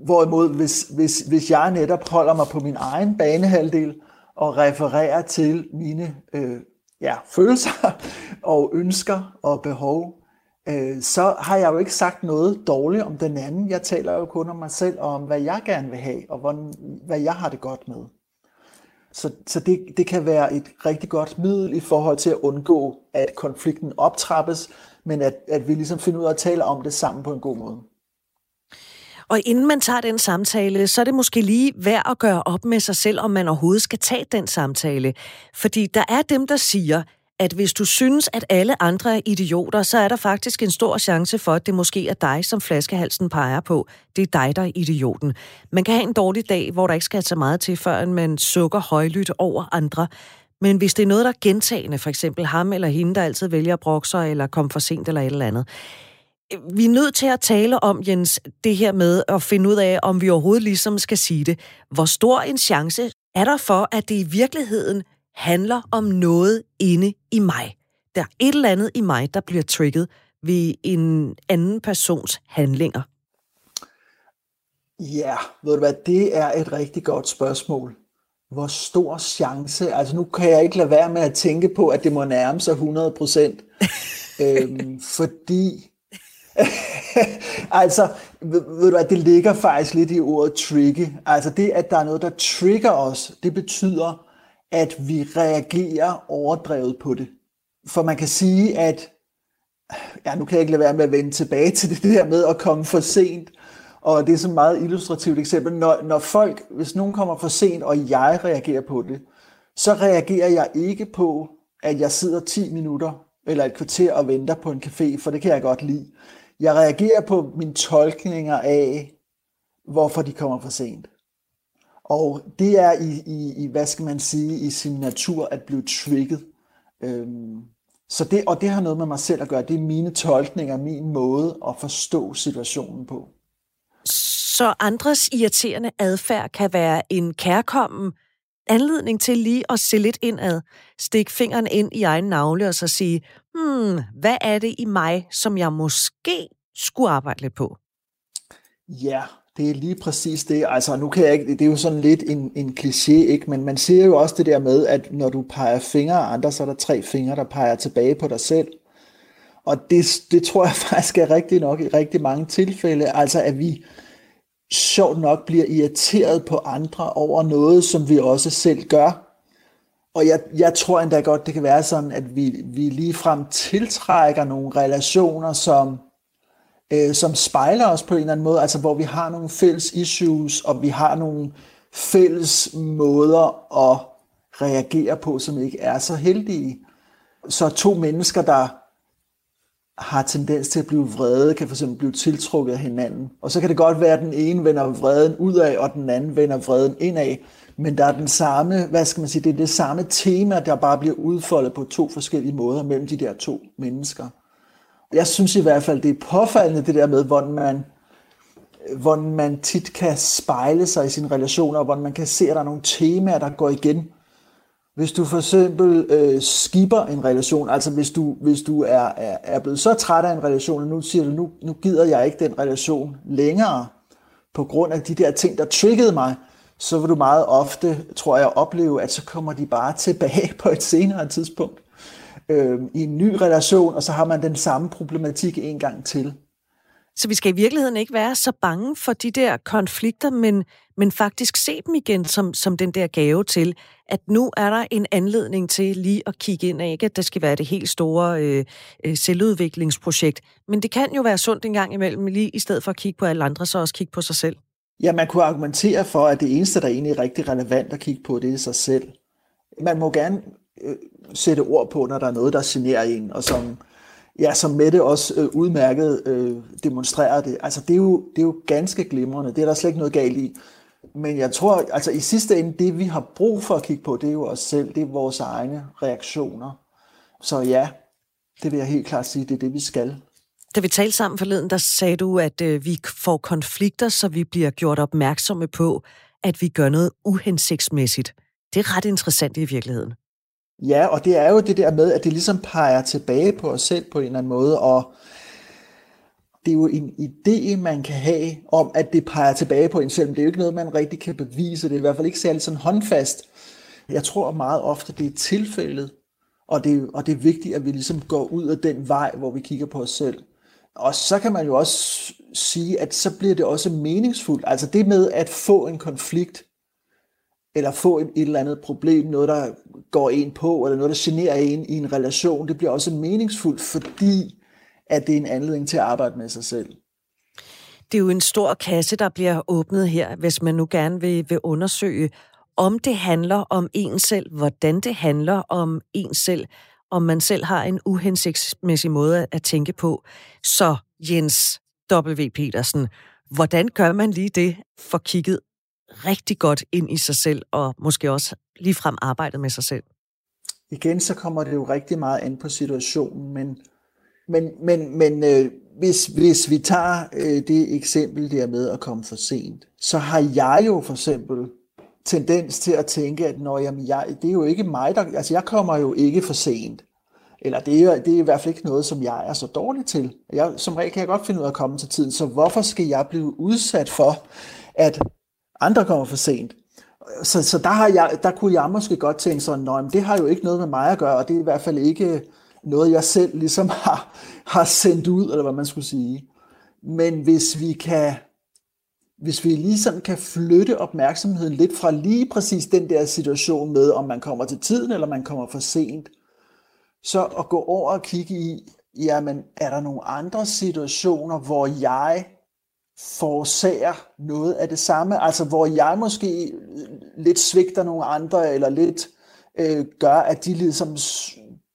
Hvorimod, hvis, hvis, hvis jeg netop holder mig på min egen banehalvdel og refererer til mine øh, ja, følelser og ønsker og behov, øh, så har jeg jo ikke sagt noget dårligt om den anden. Jeg taler jo kun om mig selv og om, hvad jeg gerne vil have, og hvordan, hvad jeg har det godt med. Så, så det, det kan være et rigtig godt middel i forhold til at undgå, at konflikten optrappes, men at, at vi ligesom finder ud af at tale om det sammen på en god måde. Og inden man tager den samtale, så er det måske lige værd at gøre op med sig selv, om man overhovedet skal tage den samtale. Fordi der er dem, der siger, at hvis du synes, at alle andre er idioter, så er der faktisk en stor chance for, at det måske er dig, som flaskehalsen peger på. Det er dig, der er idioten. Man kan have en dårlig dag, hvor der ikke skal så meget til, før man sukker højlydt over andre. Men hvis det er noget, der er gentagende, for eksempel ham eller hende, der altid vælger at brokke sig, eller komme for sent eller et eller andet, vi er nødt til at tale om, Jens, det her med at finde ud af, om vi overhovedet ligesom skal sige det. Hvor stor en chance er der for, at det i virkeligheden handler om noget inde i mig? Der er et eller andet i mig, der bliver trigget ved en anden persons handlinger. Ja, ved du hvad, det er et rigtig godt spørgsmål. Hvor stor chance, altså nu kan jeg ikke lade være med at tænke på, at det må nærme sig 100 procent. øhm, fordi altså, ved, ved du at det ligger faktisk lidt i ordet tricky. Altså det, at der er noget, der trigger os, det betyder, at vi reagerer overdrevet på det. For man kan sige, at ja, nu kan jeg ikke lade være med at vende tilbage til det der med at komme for sent. Og det er så et meget illustrativt eksempel. Når, når folk, hvis nogen kommer for sent, og jeg reagerer på det, så reagerer jeg ikke på, at jeg sidder 10 minutter eller et kvarter og venter på en café, for det kan jeg godt lide. Jeg reagerer på mine tolkninger af, hvorfor de kommer for sent. Og det er i, i, i hvad skal man sige, i sin natur at blive trigget. Øhm, så det, og det har noget med mig selv at gøre. Det er mine tolkninger, min måde at forstå situationen på. Så andres irriterende adfærd kan være en kærkommen anledning til lige at se lidt indad, stikke fingeren ind i egen navle og så sige, hmm, hvad er det i mig, som jeg måske skulle arbejde lidt på? Ja, det er lige præcis det. Altså, nu kan jeg ikke, det er jo sådan lidt en, en kliché, ikke? men man ser jo også det der med, at når du peger fingre af andre, så er der tre fingre, der peger tilbage på dig selv. Og det, det tror jeg faktisk er rigtigt nok i rigtig mange tilfælde, altså at vi sjovt nok bliver irriteret på andre over noget, som vi også selv gør. Og jeg, jeg tror endda godt, det kan være sådan, at vi, vi ligefrem tiltrækker nogle relationer, som, øh, som spejler os på en eller anden måde, altså hvor vi har nogle fælles issues, og vi har nogle fælles måder at reagere på, som ikke er så heldige. Så to mennesker, der har tendens til at blive vrede, kan for eksempel blive tiltrukket af hinanden. Og så kan det godt være, at den ene vender vreden ud af, og den anden vender vreden indad. Men der er den samme, hvad skal man sige, det er det samme tema, der bare bliver udfoldet på to forskellige måder mellem de der to mennesker. Jeg synes i hvert fald, det er påfaldende det der med, hvordan man, hvordan man tit kan spejle sig i sine relationer, og hvordan man kan se, at der er nogle temaer, der går igen hvis du for eksempel øh, skipper en relation, altså hvis du, hvis du er, er, er blevet så træt af en relation, og nu siger du, nu, nu gider jeg ikke den relation længere, på grund af de der ting, der triggede mig, så vil du meget ofte, tror jeg, opleve, at så kommer de bare tilbage på et senere tidspunkt øh, i en ny relation, og så har man den samme problematik en gang til. Så vi skal i virkeligheden ikke være så bange for de der konflikter, men, men faktisk se dem igen som, som den der gave til, at nu er der en anledning til lige at kigge ind, ikke at det skal være det helt store øh, øh, selvudviklingsprojekt, men det kan jo være sundt en gang imellem, lige i stedet for at kigge på alle andre, så også kigge på sig selv. Ja, man kunne argumentere for, at det eneste, der egentlig er rigtig relevant at kigge på, det er sig selv. Man må gerne øh, sætte ord på, når der er noget, der generer en, og som ja, som Mette også øh, udmærket øh, demonstrerer det. Altså, det er, jo, det er jo ganske glimrende. Det er der slet ikke noget galt i. Men jeg tror, altså i sidste ende, det vi har brug for at kigge på, det er jo os selv. Det er vores egne reaktioner. Så ja, det vil jeg helt klart sige, det er det, vi skal. Da vi talte sammen forleden, der sagde du, at øh, vi får konflikter, så vi bliver gjort opmærksomme på, at vi gør noget uhensigtsmæssigt. Det er ret interessant i virkeligheden. Ja, og det er jo det der med, at det ligesom peger tilbage på os selv på en eller anden måde, og det er jo en idé, man kan have om, at det peger tilbage på en selv, men det er jo ikke noget, man rigtig kan bevise. Det er i hvert fald ikke særlig sådan håndfast. Jeg tror meget ofte, det er tilfældet, og det, og det er vigtigt, at vi ligesom går ud af den vej, hvor vi kigger på os selv. Og så kan man jo også sige, at så bliver det også meningsfuldt. Altså det med at få en konflikt, eller få et, et eller andet problem, noget der går en på, eller noget der generer en i en relation, det bliver også meningsfuldt, fordi at det er en anledning til at arbejde med sig selv. Det er jo en stor kasse, der bliver åbnet her, hvis man nu gerne vil, vil undersøge, om det handler om en selv, hvordan det handler om en selv, om man selv har en uhensigtsmæssig måde at tænke på. Så Jens W. Petersen, hvordan gør man lige det for kigget rigtig godt ind i sig selv, og måske også ligefrem arbejdet med sig selv? Igen, så kommer det jo rigtig meget an på situationen, men, men, men, men øh, hvis, hvis vi tager øh, det eksempel der med at komme for sent, så har jeg jo for eksempel tendens til at tænke, at når, jamen, jeg, det er jo ikke mig, der, altså jeg kommer jo ikke for sent. Eller det er, det er i hvert fald ikke noget, som jeg er så dårlig til. Jeg, som regel kan jeg godt finde ud af at komme til tiden, så hvorfor skal jeg blive udsat for, at andre kommer for sent. Så, så der, har jeg, der kunne jeg måske godt tænke sådan, at det har jo ikke noget med mig at gøre, og det er i hvert fald ikke noget, jeg selv ligesom har, har sendt ud, eller hvad man skulle sige. Men hvis vi kan, hvis vi ligesom kan flytte opmærksomheden lidt fra lige præcis den der situation med, om man kommer til tiden, eller man kommer for sent, så at gå over og kigge i, jamen er der nogle andre situationer, hvor jeg forårsager noget af det samme, altså hvor jeg måske lidt svigter nogle andre, eller lidt øh, gør, at de ligesom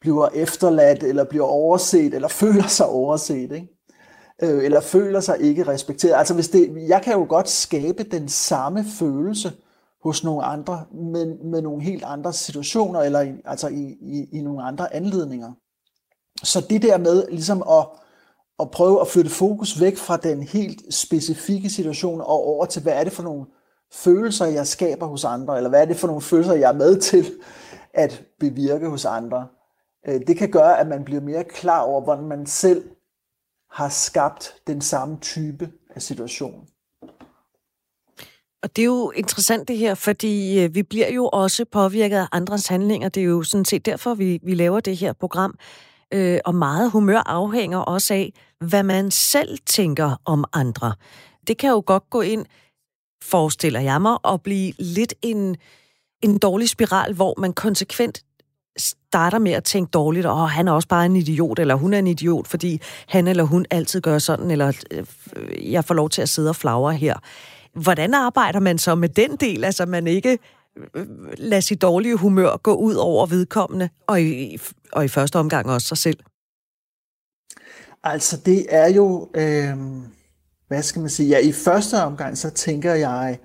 bliver efterladt, eller bliver overset, eller føler sig overset, ikke? Øh, eller føler sig ikke respekteret. Altså hvis det, jeg kan jo godt skabe den samme følelse hos nogle andre, men med nogle helt andre situationer, eller i, altså i, i, i nogle andre anledninger. Så det der med ligesom at at prøve at flytte fokus væk fra den helt specifikke situation og over til, hvad er det for nogle følelser, jeg skaber hos andre, eller hvad er det for nogle følelser, jeg er med til at bevirke hos andre. Øh, det kan gøre, at man bliver mere klar over, hvordan man selv har skabt den samme type af situation. Og det er jo interessant det her, fordi øh, vi bliver jo også påvirket af andres handlinger. Det er jo sådan set derfor, vi, vi laver det her program. Øh, og meget humør afhænger også af, hvad man selv tænker om andre. Det kan jo godt gå ind, forestiller jeg mig, og blive lidt en, en dårlig spiral, hvor man konsekvent starter med at tænke dårligt, og han er også bare en idiot, eller hun er en idiot, fordi han eller hun altid gør sådan, eller øh, jeg får lov til at sidde og flagre her. Hvordan arbejder man så med den del, altså man ikke øh, lader sit dårlige humør gå ud over vedkommende, og i, og i første omgang også sig selv? Altså det er jo, øh, hvad skal man sige, ja i første omgang så tænker jeg,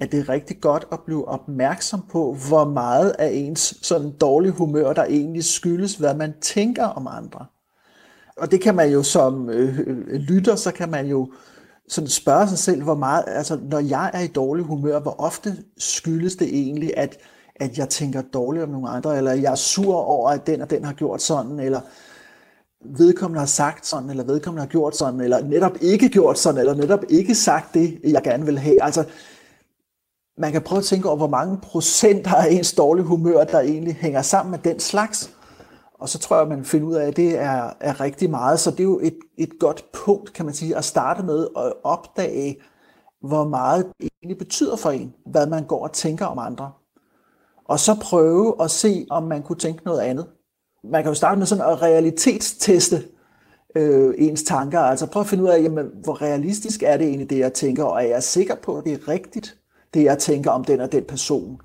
at det er rigtig godt at blive opmærksom på, hvor meget af ens sådan dårlige humør, der egentlig skyldes, hvad man tænker om andre. Og det kan man jo som øh, øh lytter, så kan man jo sådan spørge sig selv, hvor meget, altså når jeg er i dårlig humør, hvor ofte skyldes det egentlig, at, at jeg tænker dårligt om nogle andre, eller jeg er sur over, at den og den har gjort sådan, eller vedkommende har sagt sådan, eller vedkommende har gjort sådan, eller netop ikke gjort sådan, eller netop ikke sagt det, jeg gerne vil have. Altså, man kan prøve at tænke over, hvor mange procent af ens dårlige humør, der egentlig hænger sammen med den slags. Og så tror jeg, man finder ud af, at det er, er rigtig meget. Så det er jo et, et godt punkt, kan man sige, at starte med at opdage, hvor meget det egentlig betyder for en, hvad man går og tænker om andre. Og så prøve at se, om man kunne tænke noget andet. Man kan jo starte med sådan at realitetsteste øh, ens tanker. Altså prøv at finde ud af, jamen, hvor realistisk er det egentlig, det jeg tænker, og er jeg sikker på, at det er rigtigt, det jeg tænker om den og den person?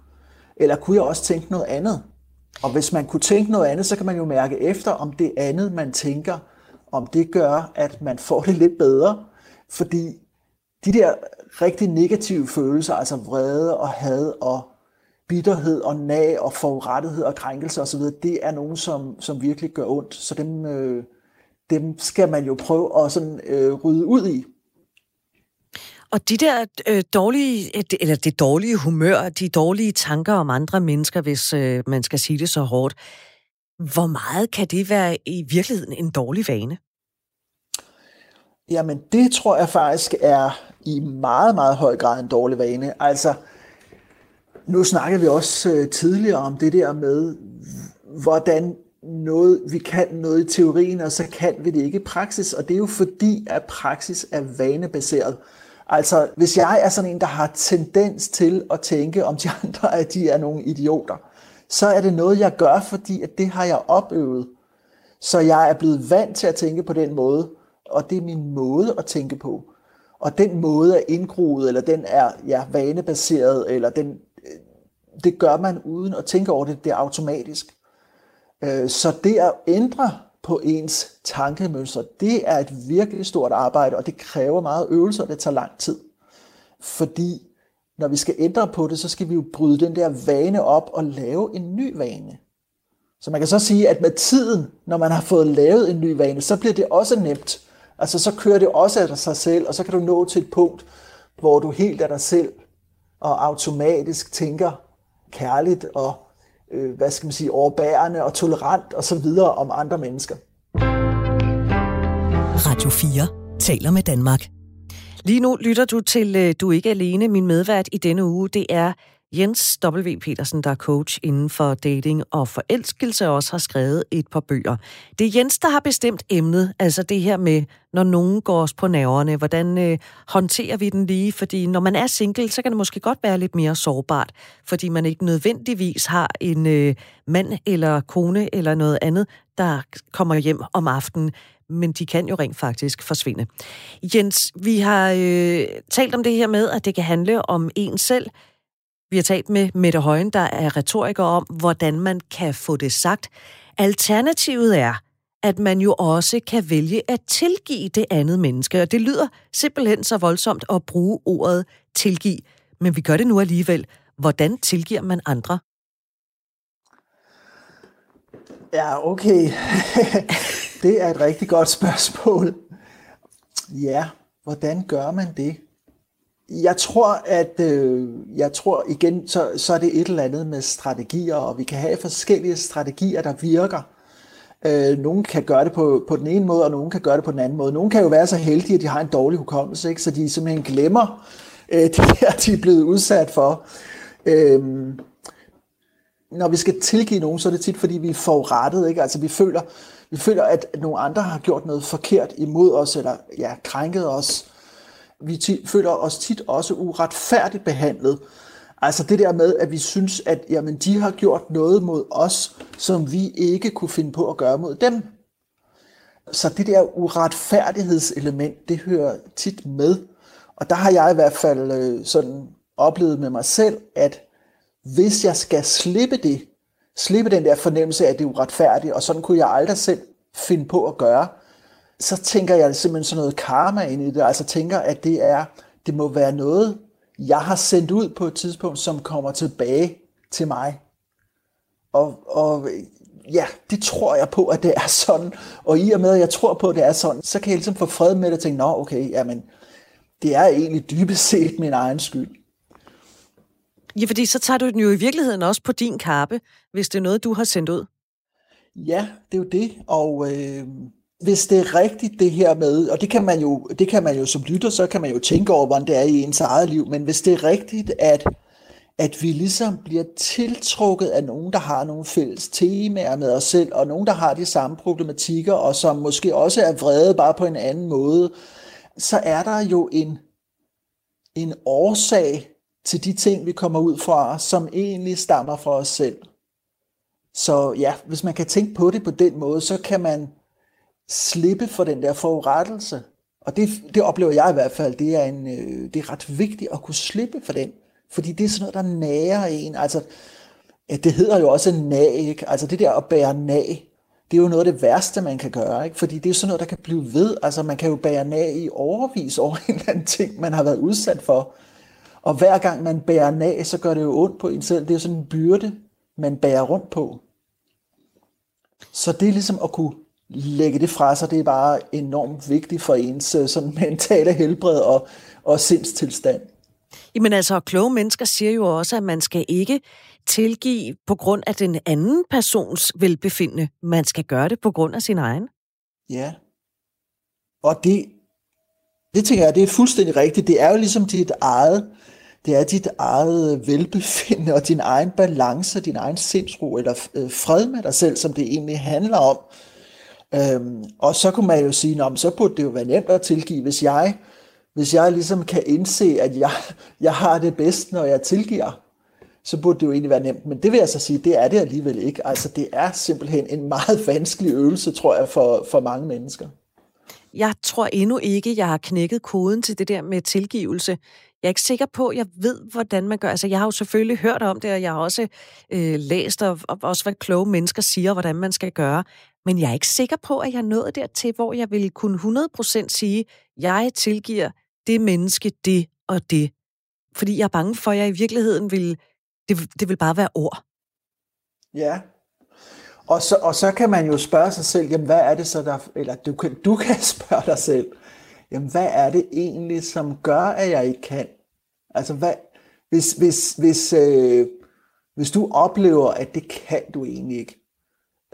Eller kunne jeg også tænke noget andet? Og hvis man kunne tænke noget andet, så kan man jo mærke efter, om det andet, man tænker, om det gør, at man får det lidt bedre. Fordi de der rigtig negative følelser, altså vrede og had og bitterhed og nag og forurettighed og krænkelse osv., det er nogen, som, som virkelig gør ondt. Så dem, øh, dem skal man jo prøve at sådan, øh, rydde ud i. Og de der øh, dårlige, eller det dårlige humør, de dårlige tanker om andre mennesker, hvis øh, man skal sige det så hårdt, hvor meget kan det være i virkeligheden en dårlig vane? Jamen, det tror jeg faktisk er i meget, meget høj grad en dårlig vane. Altså, nu snakkede vi også øh, tidligere om det der med, hvordan noget, vi kan noget i teorien, og så kan vi det ikke i praksis. Og det er jo fordi, at praksis er vanebaseret. Altså, hvis jeg er sådan en, der har tendens til at tænke om de andre, at de er nogle idioter, så er det noget, jeg gør, fordi at det har jeg opøvet. Så jeg er blevet vant til at tænke på den måde, og det er min måde at tænke på. Og den måde er indgroet, eller den er ja, vanebaseret, eller den, det gør man uden at tænke over det, det er automatisk. Øh, så det at ændre på ens tankemønster, det er et virkelig stort arbejde, og det kræver meget øvelse, og det tager lang tid. Fordi når vi skal ændre på det, så skal vi jo bryde den der vane op og lave en ny vane. Så man kan så sige, at med tiden, når man har fået lavet en ny vane, så bliver det også nemt. Altså så kører det også af sig selv, og så kan du nå til et punkt, hvor du helt af dig selv og automatisk tænker kærligt og øh, hvad skal man sige, overbærende og tolerant og så videre om andre mennesker. Radio 4 taler med Danmark. Lige nu lytter du til øh, Du er ikke alene. Min medvært i denne uge, det er Jens W. Petersen, der er coach inden for dating og forelskelse, også har skrevet et par bøger. Det er Jens, der har bestemt emnet, altså det her med, når nogen går os på nerverne, hvordan øh, håndterer vi den lige? Fordi når man er single, så kan det måske godt være lidt mere sårbart, fordi man ikke nødvendigvis har en øh, mand eller kone eller noget andet, der kommer hjem om aftenen men de kan jo rent faktisk forsvinde. Jens, vi har øh, talt om det her med, at det kan handle om en selv, vi har talt med Mette Højen, der er retoriker om, hvordan man kan få det sagt. Alternativet er, at man jo også kan vælge at tilgive det andet menneske. Og det lyder simpelthen så voldsomt at bruge ordet tilgive. Men vi gør det nu alligevel. Hvordan tilgiver man andre? Ja, okay. det er et rigtig godt spørgsmål. Ja, hvordan gør man det? Jeg tror, at øh, jeg tror igen, så, så er det et eller andet med strategier, og vi kan have forskellige strategier, der virker. Øh, nogle kan gøre det på, på den ene måde, og nogle kan gøre det på den anden måde. Nogle kan jo være så heldige, at de har en dårlig hukommelse, ikke? så de simpelthen glemmer øh, det her, de er blevet udsat for. Øh, når vi skal tilgive nogen, så er det tit, fordi vi er forurettet. Ikke? Altså vi føler, vi føler, at nogle andre har gjort noget forkert imod os, eller ja, krænket os vi t- føler os tit også uretfærdigt behandlet. Altså det der med, at vi synes, at jamen, de har gjort noget mod os, som vi ikke kunne finde på at gøre mod dem. Så det der uretfærdighedselement, det hører tit med. Og der har jeg i hvert fald øh, sådan oplevet med mig selv, at hvis jeg skal slippe det, slippe den der fornemmelse af, at det er uretfærdigt, og sådan kunne jeg aldrig selv finde på at gøre, så tænker jeg simpelthen sådan noget karma ind i det. Altså tænker, at det er, det må være noget, jeg har sendt ud på et tidspunkt, som kommer tilbage til mig. Og, og ja, det tror jeg på, at det er sådan. Og i og med, at jeg tror på, at det er sådan, så kan jeg ligesom få fred med det og tænke, nå okay, jamen, det er egentlig dybest set min egen skyld. Ja, fordi så tager du den jo i virkeligheden også på din kappe, hvis det er noget, du har sendt ud. Ja, det er jo det. Og øh, hvis det er rigtigt det her med, og det kan man jo, det kan man jo som lytter, så kan man jo tænke over, hvordan det er i ens eget liv, men hvis det er rigtigt, at at vi ligesom bliver tiltrukket af nogen, der har nogle fælles temaer med os selv, og nogen, der har de samme problematikker, og som måske også er vrede bare på en anden måde, så er der jo en, en årsag til de ting, vi kommer ud fra, som egentlig stammer fra os selv. Så ja, hvis man kan tænke på det på den måde, så kan man slippe for den der forurettelse. Og det, det oplever jeg i hvert fald, det er, en, øh, det er ret vigtigt at kunne slippe for den. Fordi det er sådan noget, der nærer en. Altså, ja, det hedder jo også nag, ikke? Altså det der at bære nag, det er jo noget af det værste, man kan gøre, ikke? Fordi det er sådan noget, der kan blive ved. Altså man kan jo bære nag i overvis over en eller anden ting, man har været udsat for. Og hver gang man bærer nag, så gør det jo ondt på en selv. Det er sådan en byrde, man bærer rundt på. Så det er ligesom at kunne lægge det fra sig, det er bare enormt vigtigt for ens øh, sådan mentale helbred og, og sindstilstand. Jamen altså, kloge mennesker siger jo også, at man skal ikke tilgive på grund af den anden persons velbefindende. Man skal gøre det på grund af sin egen. Ja. Og det, det tænker jeg, det er fuldstændig rigtigt. Det er jo ligesom dit eget, det er dit eget velbefindende og din egen balance, din egen sindsro eller øh, fred med dig selv, som det egentlig handler om. Øhm, og så kunne man jo sige, Nå, så burde det jo være nemt at tilgive, hvis jeg hvis jeg ligesom kan indse, at jeg, jeg har det bedst, når jeg tilgiver, så burde det jo egentlig være nemt. Men det vil jeg så sige, det er det alligevel ikke. Altså det er simpelthen en meget vanskelig øvelse, tror jeg, for, for mange mennesker. Jeg tror endnu ikke, jeg har knækket koden til det der med tilgivelse. Jeg er ikke sikker på, at jeg ved, hvordan man gør. Altså, jeg har jo selvfølgelig hørt om det, og jeg har også øh, læst, og, og også hvad kloge mennesker siger, hvordan man skal gøre. Men jeg er ikke sikker på, at jeg er nået dertil, hvor jeg vil kunne 100% sige, jeg tilgiver det menneske det og det. Fordi jeg er bange for, at jeg i virkeligheden vil, det, det vil bare være ord. Ja. Og så, og så kan man jo spørge sig selv, jamen hvad er det så, der, eller du kan, du kan spørge dig selv, jamen hvad er det egentlig, som gør, at jeg ikke kan? Altså hvad, hvis, hvis, hvis, øh, hvis du oplever, at det kan du egentlig ikke,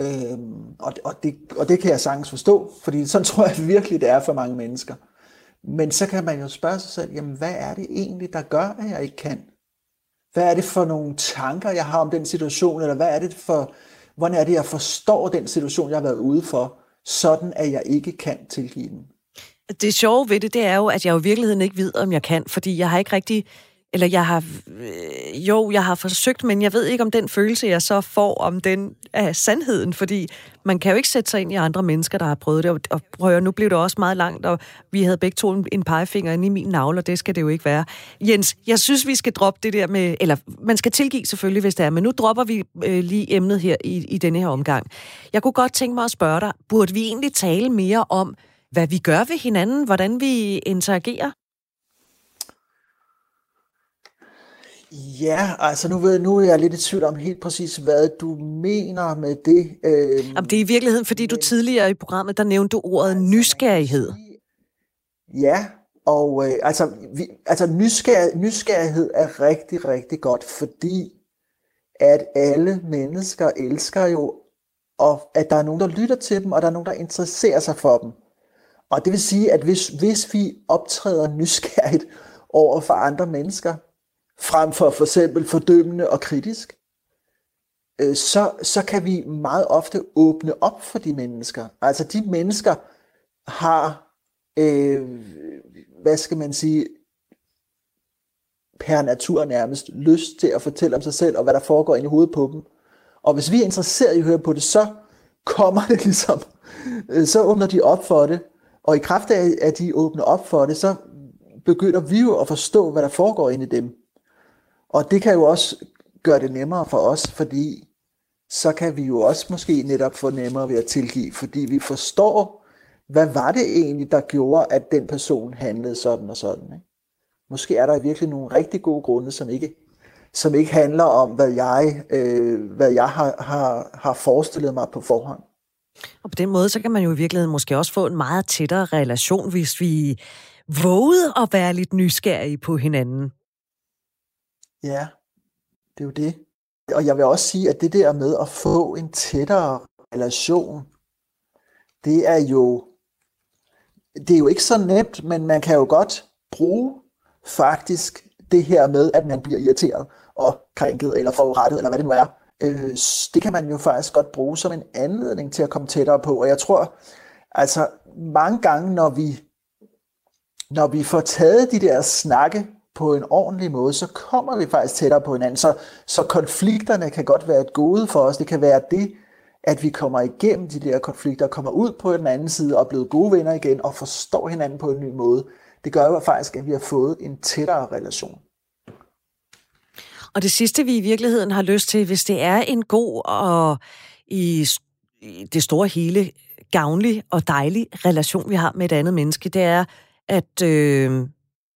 øhm, og, og, det, og det kan jeg sagtens forstå, fordi sådan tror jeg virkelig, det er for mange mennesker. Men så kan man jo spørge sig selv, jamen hvad er det egentlig, der gør, at jeg ikke kan? Hvad er det for nogle tanker, jeg har om den situation, eller hvad er det for, hvordan er det, jeg forstår den situation, jeg har været ude for, sådan at jeg ikke kan tilgive den? Det sjove ved det, det er jo, at jeg jo i virkeligheden ikke ved, om jeg kan, fordi jeg har ikke rigtig eller jeg har, øh, jo, jeg har forsøgt, men jeg ved ikke, om den følelse, jeg så får, om den er sandheden, fordi man kan jo ikke sætte sig ind i andre mennesker, der har prøvet det, og prøver, nu blev det også meget langt, og vi havde begge to en pegefinger inde i min navle, og det skal det jo ikke være. Jens, jeg synes, vi skal droppe det der med, eller man skal tilgive selvfølgelig, hvis det er, men nu dropper vi øh, lige emnet her i, i denne her omgang. Jeg kunne godt tænke mig at spørge dig, burde vi egentlig tale mere om, hvad vi gør ved hinanden, hvordan vi interagerer? Ja, altså nu, ved, nu er jeg lidt i tvivl om helt præcis, hvad du mener med det. Øh, Jamen, det er i virkeligheden, fordi du tidligere i programmet, der nævnte du ordet altså, nysgerrighed. Ja, og øh, altså, vi, altså nysgerrig, nysgerrighed er rigtig, rigtig godt, fordi at alle mennesker elsker jo, og at der er nogen, der lytter til dem, og der er nogen, der interesserer sig for dem. Og det vil sige, at hvis, hvis vi optræder nysgerrigt over for andre mennesker, frem for for eksempel fordømmende og kritisk, øh, så, så kan vi meget ofte åbne op for de mennesker. Altså de mennesker har, øh, hvad skal man sige, per natur nærmest lyst til at fortælle om sig selv og hvad der foregår inde i hovedet på dem. Og hvis vi er interesseret i at høre på det, så kommer det ligesom, øh, så åbner de op for det. Og i kraft af, at de åbner op for det, så begynder vi jo at forstå, hvad der foregår inde i dem. Og det kan jo også gøre det nemmere for os, fordi så kan vi jo også måske netop få nemmere ved at tilgive, fordi vi forstår hvad var det egentlig, der gjorde, at den person handlede sådan og sådan? Ikke? Måske er der virkelig nogle rigtig gode grunde, som ikke, som ikke handler om, hvad jeg, øh, hvad jeg har, har, har forestillet mig på forhånd. Og på den måde, så kan man jo i virkeligheden måske også få en meget tættere relation, hvis vi vågede at være lidt nysgerrige på hinanden. Ja, det er jo det. Og jeg vil også sige, at det der med at få en tættere relation, det er jo, det er jo ikke så nemt, men man kan jo godt bruge faktisk det her med, at man bliver irriteret og krænket eller forurettet, eller hvad det nu er. Øh, det kan man jo faktisk godt bruge som en anledning til at komme tættere på. Og jeg tror, altså mange gange, når vi, når vi får taget de der snakke på en ordentlig måde, så kommer vi faktisk tættere på hinanden. Så, så konflikterne kan godt være et gode for os. Det kan være det, at vi kommer igennem de der konflikter, kommer ud på den anden side og er blevet gode venner igen og forstår hinanden på en ny måde. Det gør jo faktisk, at vi har fået en tættere relation. Og det sidste, vi i virkeligheden har lyst til, hvis det er en god og i det store hele gavnlig og dejlig relation, vi har med et andet menneske, det er at øh,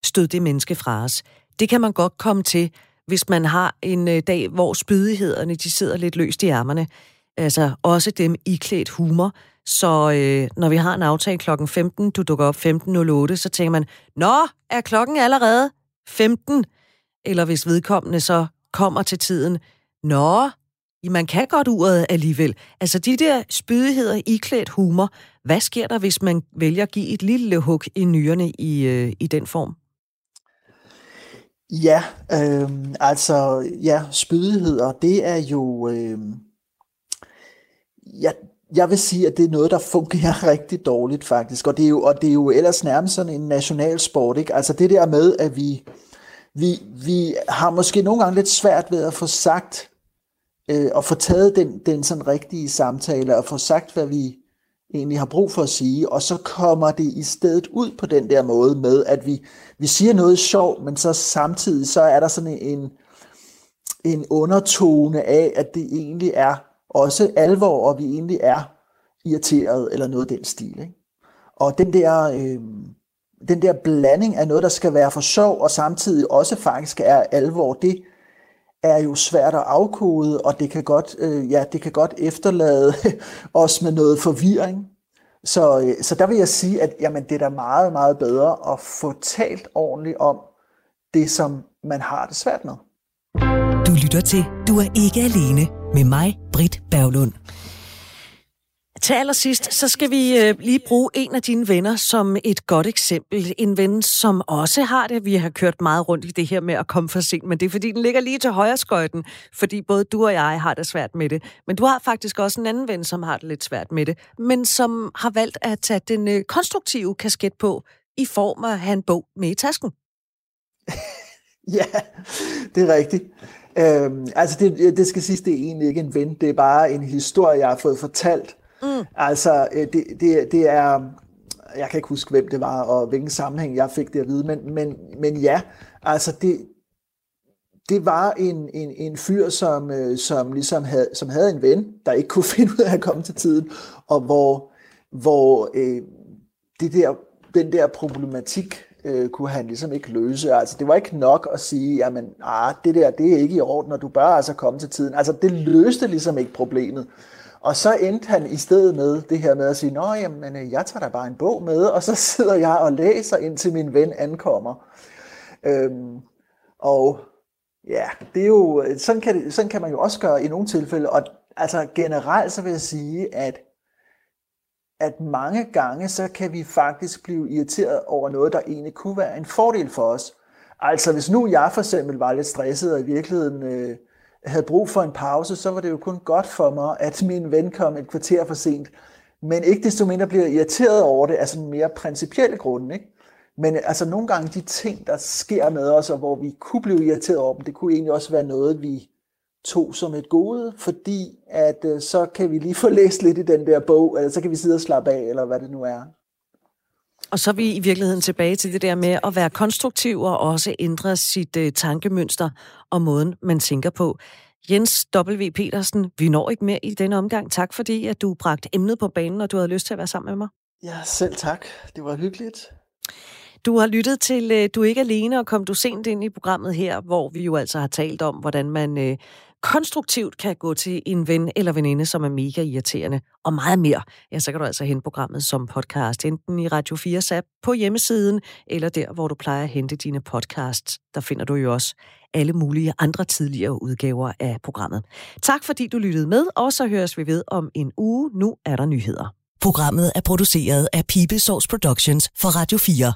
støde det menneske fra os. Det kan man godt komme til, hvis man har en øh, dag, hvor spydighederne de sidder lidt løst i ærmerne. Altså også dem iklædt humor. Så øh, når vi har en aftale klokken 15, du dukker op 15.08, så tænker man, Nå, er klokken allerede 15? Eller hvis vedkommende så kommer til tiden, Nå, man kan godt uret alligevel. Altså de der spydigheder iklædt humor, hvad sker der, hvis man vælger at give et lille hug i nyrerne i, øh, i den form? Ja, øh, altså ja, spydigheder, det er jo... Øh, ja, jeg vil sige, at det er noget, der fungerer rigtig dårligt faktisk, og det er jo, og det er jo ellers nærmest sådan en national sport, ikke? Altså det der med, at vi, vi, vi har måske nogle gange lidt svært ved at få sagt, øh, og få taget den, den sådan rigtige samtale, og få sagt, hvad vi egentlig har brug for at sige, og så kommer det i stedet ud på den der måde med, at vi, vi siger noget sjovt, men så samtidig så er der sådan en, en undertone af, at det egentlig er også alvor, og vi egentlig er irriteret, eller noget af den stil. Ikke? Og den der, øh, den der blanding af noget, der skal være for sjov, og samtidig også faktisk er alvor, det er jo svært at afkode, og det kan godt, øh, ja, det kan godt efterlade os med noget forvirring. Så, øh, så der vil jeg sige, at jamen, det er da meget, meget bedre at få talt ordentligt om det, som man har det svært med. Du lytter til Du er ikke alene med mig, Britt Berglund. Til allersidst, så skal vi øh, lige bruge en af dine venner som et godt eksempel. En ven, som også har det. Vi har kørt meget rundt i det her med at komme for sent, men det er fordi, den ligger lige til højre skøjten, fordi både du og jeg har det svært med det. Men du har faktisk også en anden ven, som har det lidt svært med det, men som har valgt at tage den øh, konstruktive kasket på i form af at have en bog med i tasken. ja, det er rigtigt. Øhm, altså, det, det skal siges, det er egentlig ikke en ven. Det er bare en historie, jeg har fået fortalt. Mm. Altså, øh, det, det, det er... Jeg kan ikke huske, hvem det var, og hvilken sammenhæng jeg fik det at vide, men, men, men ja, altså det, det var en, en, en fyr, som, øh, som ligesom havde, som havde en ven, der ikke kunne finde ud af at komme til tiden, og hvor, hvor øh, det der, den der problematik øh, kunne han ligesom ikke løse. Altså, det var ikke nok at sige, jamen, ah, det der, det er ikke i orden, og du bør altså komme til tiden. Altså, det løste ligesom ikke problemet. Og så endte han i stedet med det her med at sige, nå, jamen, øh, jeg tager da bare en bog med, og så sidder jeg og læser, indtil min ven ankommer. Øhm, og ja, det er jo, sådan kan, det, sådan kan man jo også gøre i nogle tilfælde, og altså generelt så vil jeg sige, at at mange gange, så kan vi faktisk blive irriteret over noget, der egentlig kunne være en fordel for os. Altså hvis nu jeg for eksempel var lidt stresset og i virkeligheden øh, havde brug for en pause, så var det jo kun godt for mig, at min ven kom et kvarter for sent. Men ikke desto mindre bliver irriteret over det, altså mere principielle grunde. Ikke? Men altså nogle gange de ting, der sker med os, og hvor vi kunne blive irriteret over dem, det kunne egentlig også være noget, vi tog som et gode, fordi at øh, så kan vi lige få læst lidt i den der bog, eller så kan vi sidde og slappe af, eller hvad det nu er. Og så er vi i virkeligheden tilbage til det der med at være konstruktiv og også ændre sit uh, tankemønster og måden, man tænker på. Jens W. Petersen, vi når ikke mere i denne omgang. Tak fordi, at du bragte emnet på banen, og du havde lyst til at være sammen med mig. Ja, selv tak. Det var hyggeligt. Du har lyttet til øh, Du er ikke alene, og kom du sent ind i programmet her, hvor vi jo altså har talt om, hvordan man øh, konstruktivt kan gå til en ven eller veninde, som er mega irriterende, og meget mere. Ja, så kan du altså hente programmet som podcast, enten i Radio 4's app på hjemmesiden, eller der, hvor du plejer at hente dine podcasts. Der finder du jo også alle mulige andre tidligere udgaver af programmet. Tak fordi du lyttede med, og så høres vi ved om en uge. Nu er der nyheder. Programmet er produceret af People Source Productions for Radio 4.